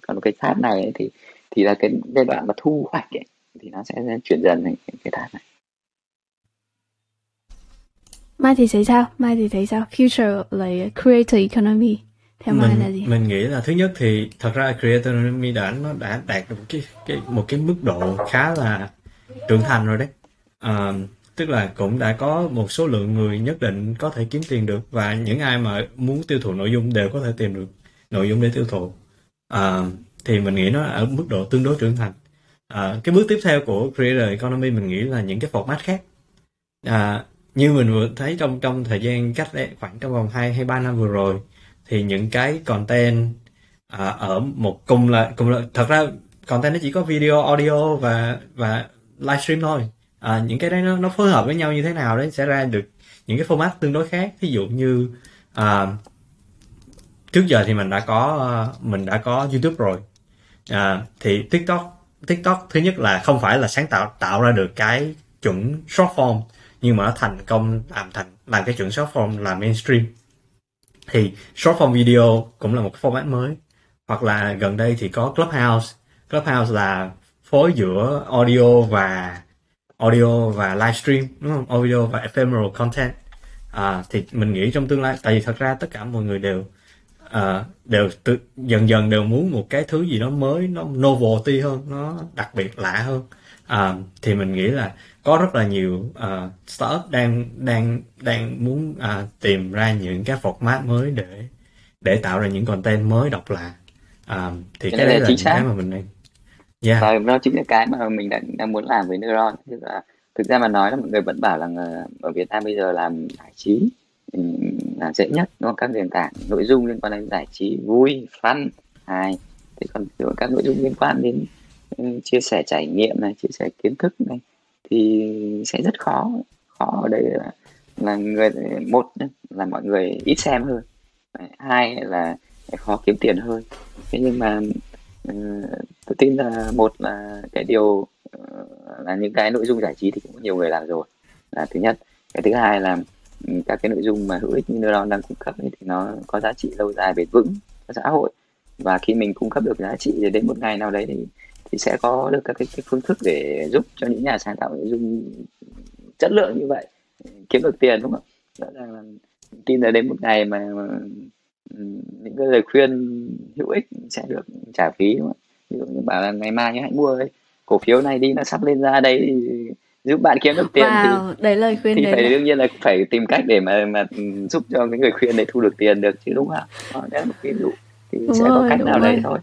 còn cái tháp này thì thì là cái giai đoạn mà thu hoạch ấy, thì nó sẽ chuyển dần thành cái tháp này Mai thì thấy sao? Mai thì thấy sao? Future like creator economy theo Mai là gì? Mình nghĩ là thứ nhất thì thật ra creator economy đã nó đã đạt được một cái cái một cái mức độ khá là trưởng thành rồi đấy. Uh, tức là cũng đã có một số lượng người nhất định có thể kiếm tiền được và những ai mà muốn tiêu thụ nội dung đều có thể tìm được nội dung để tiêu thụ. À, thì mình nghĩ nó ở mức độ tương đối trưởng thành. À, cái bước tiếp theo của creator economy mình nghĩ là những cái format khác. À, như mình vừa thấy trong trong thời gian cách đấy, khoảng trong vòng 2 hay 3 năm vừa rồi thì những cái content à, ở một cùng là cùng là thật ra content nó chỉ có video audio và và livestream thôi à, những cái đấy nó nó phối hợp với nhau như thế nào đấy sẽ ra được những cái format tương đối khác. Ví dụ như à, trước giờ thì mình đã có ờ, mình đã có youtube rồi. À, thì tiktok tiktok thứ nhất là không phải là sáng tạo tạo ra được cái chuẩn short form nhưng mà nó thành công làm thành làm cái chuẩn short form là mainstream. Thì short form video cũng là một cái format mới. Hoặc là gần đây thì có clubhouse. Clubhouse là phối giữa audio và audio và livestream đúng không? Audio và ephemeral content. À, thì mình nghĩ trong tương lai tại vì thật ra tất cả mọi người đều uh, đều tự, dần dần đều muốn một cái thứ gì đó mới nó novelty hơn nó đặc biệt lạ hơn. À, thì mình nghĩ là có rất là nhiều uh, startup đang đang đang muốn uh, tìm ra những cái format mới để để tạo ra những content mới độc lạ. Uh, thì cái, cái đấy là, là cái mà mình đang yeah. và đó chính là cái mà mình đang, đang muốn làm với neuron. Tức là thực ra mà nói là mọi người vẫn bảo là ờ, ở Việt Nam bây giờ làm giải trí là dễ nhất đúng không? các nền tảng nội dung liên quan đến giải trí vui fun hài. Thế còn các nội dung liên quan đến chia sẻ trải nghiệm này chia sẻ kiến thức này thì sẽ rất khó. Khó ở đây là, là người một là mọi người ít xem hơn. Hai là khó kiếm tiền hơn. Thế nhưng mà Ờ, tôi tin là một là cái điều ờ, là những cái nội dung giải trí thì cũng có nhiều người làm rồi là thứ nhất. Cái thứ hai là ừ, các cái nội dung mà hữu ích như neuron đang cung cấp ấy, thì nó có giá trị lâu dài bền vững cho xã hội. Và khi mình cung cấp được giá trị thì đến một ngày nào đấy thì thì sẽ có được các cái, cái phương thức để giúp cho những nhà sáng tạo nội dung chất lượng như vậy kiếm được tiền đúng không rõ ràng là tin là đến một ngày mà, mà những cái lời khuyên hữu ích sẽ được trả phí đúng không? ví dụ như bảo là ngày mai hãy mua ấy, cổ phiếu này đi nó sắp lên ra đấy thì giúp bạn kiếm được tiền wow, thì đấy lời khuyên thì đấy phải đương nhiên là phải tìm cách để mà mà giúp cho cái người khuyên đấy thu được tiền được chứ đúng không đó là một ví dụ thì đúng sẽ rồi, có cách nào rồi. đấy thôi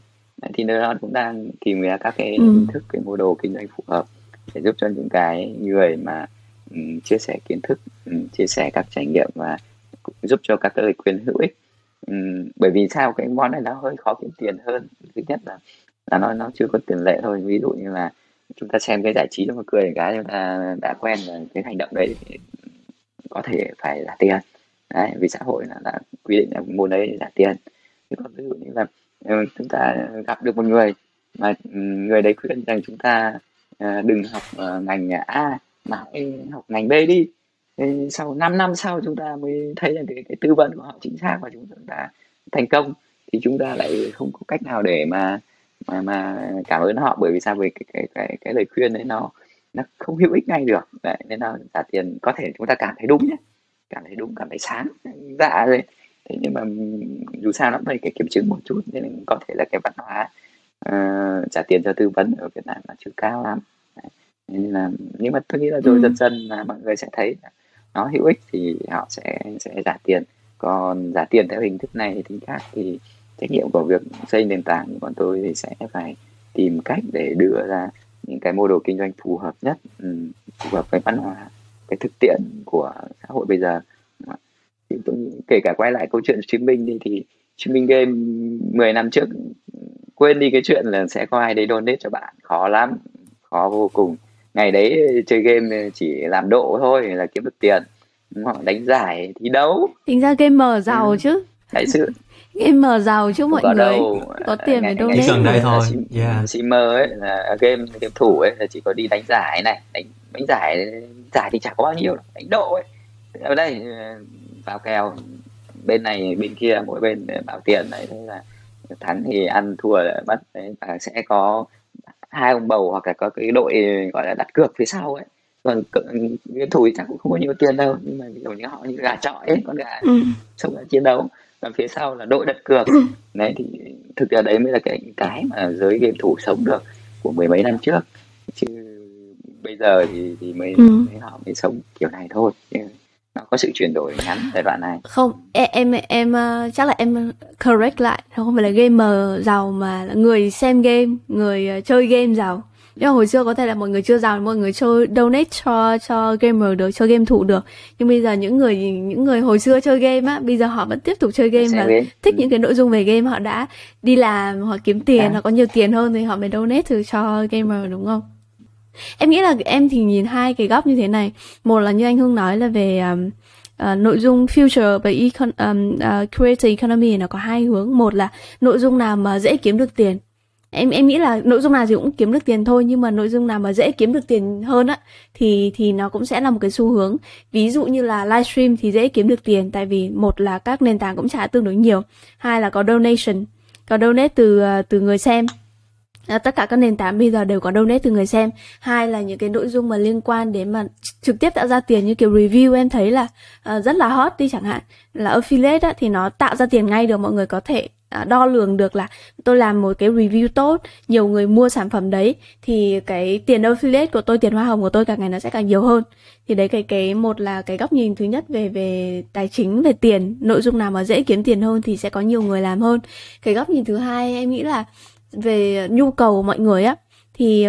thì Neuron cũng đang tìm ra các cái ừ. hình thức cái mô đồ kinh doanh phù hợp để giúp cho những cái người mà um, chia sẻ kiến thức um, chia sẻ các trải nghiệm và giúp cho các lời khuyên hữu ích Ừ, bởi vì sao? Cái món này nó hơi khó kiếm tiền hơn. Thứ nhất là là nó nó chưa có tiền lệ thôi. Ví dụ như là chúng ta xem cái giải trí nó cười cái chúng ta đã quen là cái hành động đấy có thể phải trả tiền. Đấy, vì xã hội là, đã quy định là môn đấy trả tiền. Chứ còn ví dụ như là ừ, chúng ta gặp được một người mà ừ, người đấy khuyên rằng chúng ta ờ, đừng học ờ, ngành A mà hãy học ngành B đi. Thế sau 5 năm sau chúng ta mới thấy rằng cái, cái tư vấn của họ chính xác và chúng ta thành công thì chúng ta lại không có cách nào để mà mà mà cảm ơn họ. Bởi vì sao? Vì cái cái cái, cái lời khuyên đấy nó nó không hữu ích ngay được. Đấy, nên là trả tiền có thể chúng ta cảm thấy đúng nhé cảm thấy đúng cảm thấy sáng dạ rồi thế nhưng mà dù sao nó phải cái kiểm chứng một chút nên có thể là cái văn hóa uh, trả tiền cho tư vấn ở Việt Nam là chưa cao lắm. Đấy. nên là nhưng mà tôi nghĩ là rồi ừ. dần dần là mọi người sẽ thấy nó hữu ích thì họ sẽ sẽ trả tiền. Còn trả tiền theo hình thức này thì khác, thì trách nhiệm của việc xây nền tảng của bọn tôi thì sẽ phải tìm cách để đưa ra những cái mô đồ kinh doanh phù hợp nhất ừ, phù hợp với văn hóa, cái thực tiễn của xã hội bây giờ. Kể cả quay lại câu chuyện streaming đi, thì streaming game 10 năm trước, quên đi cái chuyện là sẽ có ai đấy donate cho bạn, khó lắm, khó vô cùng ngày đấy chơi game chỉ làm độ thôi là kiếm được tiền đúng không? đánh giải thì đấu tính ra gamer giàu ừ. chứ đại sự gamer giàu chứ mọi người đâu. có tiền để donate gần đây thôi yeah. streamer ấy là game game thủ ấy là chỉ có đi đánh giải này đánh đánh giải giải thì chả có bao nhiêu đánh độ ấy ở đây vào kèo bên này bên kia mỗi bên bảo tiền đấy thế là thắng thì ăn thua là mất đấy và sẽ có hai ông bầu hoặc là có cái đội gọi là đặt cược phía sau ấy còn game thủ chắc cũng không có nhiều tiền đâu nhưng mà ví dụ như họ như gà trọi ấy con gà ừ. sống ở chiến đấu và phía sau là đội đặt cược ừ. đấy thì thực ra đấy mới là cái cái mà giới game thủ sống được của mười mấy năm trước chứ bây giờ thì thì mới, ừ. mới họ mới sống kiểu này thôi nó có sự chuyển đổi ngắn giai đoạn này. Không em em em uh, chắc là em correct lại. Không phải là gamer giàu mà là người xem game người uh, chơi game giàu. Nhưng mà hồi xưa có thể là mọi người chưa giàu mọi người chơi donate cho cho gamer được cho game thủ được. Nhưng bây giờ những người những người hồi xưa chơi game á bây giờ họ vẫn tiếp tục chơi game và thích ừ. những cái nội dung về game. Họ đã đi làm họ kiếm tiền à. họ có nhiều tiền hơn thì họ mới donate cho gamer đúng không em nghĩ là em thì nhìn hai cái góc như thế này. Một là như anh hưng nói là về um, uh, nội dung future về econ, um, ờ, uh, creator economy nó có hai hướng. Một là nội dung nào mà dễ kiếm được tiền. Em em nghĩ là nội dung nào thì cũng kiếm được tiền thôi nhưng mà nội dung nào mà dễ kiếm được tiền hơn á thì thì nó cũng sẽ là một cái xu hướng. Ví dụ như là livestream thì dễ kiếm được tiền tại vì một là các nền tảng cũng trả tương đối nhiều. Hai là có donation có donate từ ờ, từ người xem. À, tất cả các nền tảng bây giờ đều có donate từ người xem. Hai là những cái nội dung mà liên quan đến mà trực tiếp tạo ra tiền như kiểu review em thấy là uh, rất là hot đi chẳng hạn. Là affiliate á, thì nó tạo ra tiền ngay được mọi người có thể à, đo lường được là tôi làm một cái review tốt nhiều người mua sản phẩm đấy thì cái tiền affiliate của tôi tiền hoa hồng của tôi càng ngày nó sẽ càng nhiều hơn. Thì đấy cái cái một là cái góc nhìn thứ nhất về về tài chính về tiền nội dung nào mà dễ kiếm tiền hơn thì sẽ có nhiều người làm hơn. Cái góc nhìn thứ hai em nghĩ là về nhu cầu mọi người á thì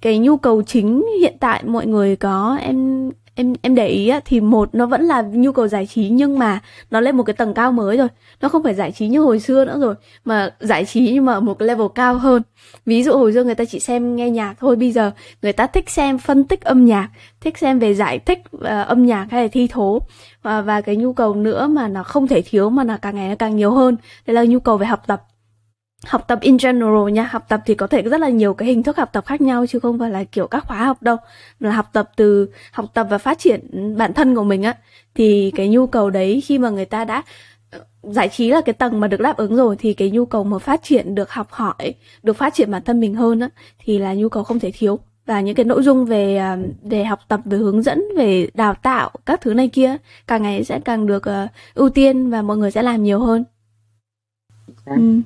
cái nhu cầu chính hiện tại mọi người có em em em để ý á, thì một nó vẫn là nhu cầu giải trí nhưng mà nó lên một cái tầng cao mới rồi. Nó không phải giải trí như hồi xưa nữa rồi mà giải trí nhưng mà ở một cái level cao hơn. Ví dụ hồi xưa người ta chỉ xem nghe nhạc thôi bây giờ người ta thích xem phân tích âm nhạc thích xem về giải thích uh, âm nhạc hay là thi thố và và cái nhu cầu nữa mà nó không thể thiếu mà là càng ngày nó càng nhiều hơn. Đấy là nhu cầu về học tập học tập in general nha học tập thì có thể rất là nhiều cái hình thức học tập khác nhau chứ không phải là kiểu các khóa học đâu là học tập từ học tập và phát triển bản thân của mình á thì cái nhu cầu đấy khi mà người ta đã ờ, giải trí là cái tầng mà được đáp ứng rồi thì cái nhu cầu mà phát triển được học hỏi được phát triển bản thân mình hơn á thì là nhu cầu không thể thiếu và những cái nội dung về ờ, về học tập về hướng dẫn về đào tạo các thứ này kia càng ngày sẽ càng được uh, ưu tiên và mọi người sẽ làm nhiều hơn. Ừ.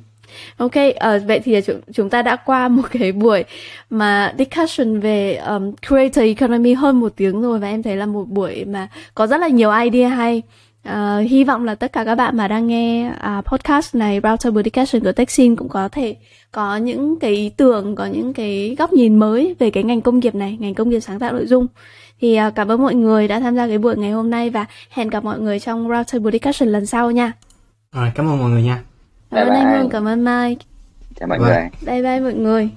Ok, uh, vậy thì chúng, chúng ta đã qua một cái buổi mà discussion về um, creator economy hơn một tiếng rồi và em thấy là một buổi mà có rất là nhiều idea hay. Uh, hy vọng là tất cả các bạn mà đang nghe uh, podcast này Router Discussion của Techsin cũng có thể có những cái ý tưởng, có những cái góc nhìn mới về cái ngành công nghiệp này, ngành công nghiệp sáng tạo nội dung. Thì uh, cảm ơn mọi người đã tham gia cái buổi ngày hôm nay và hẹn gặp mọi người trong Router Discussion lần sau nha. Rồi, cảm ơn mọi người nha cảm ơn anh Hương cảm ơn Mai. Chào mọi người. Bye bye mọi người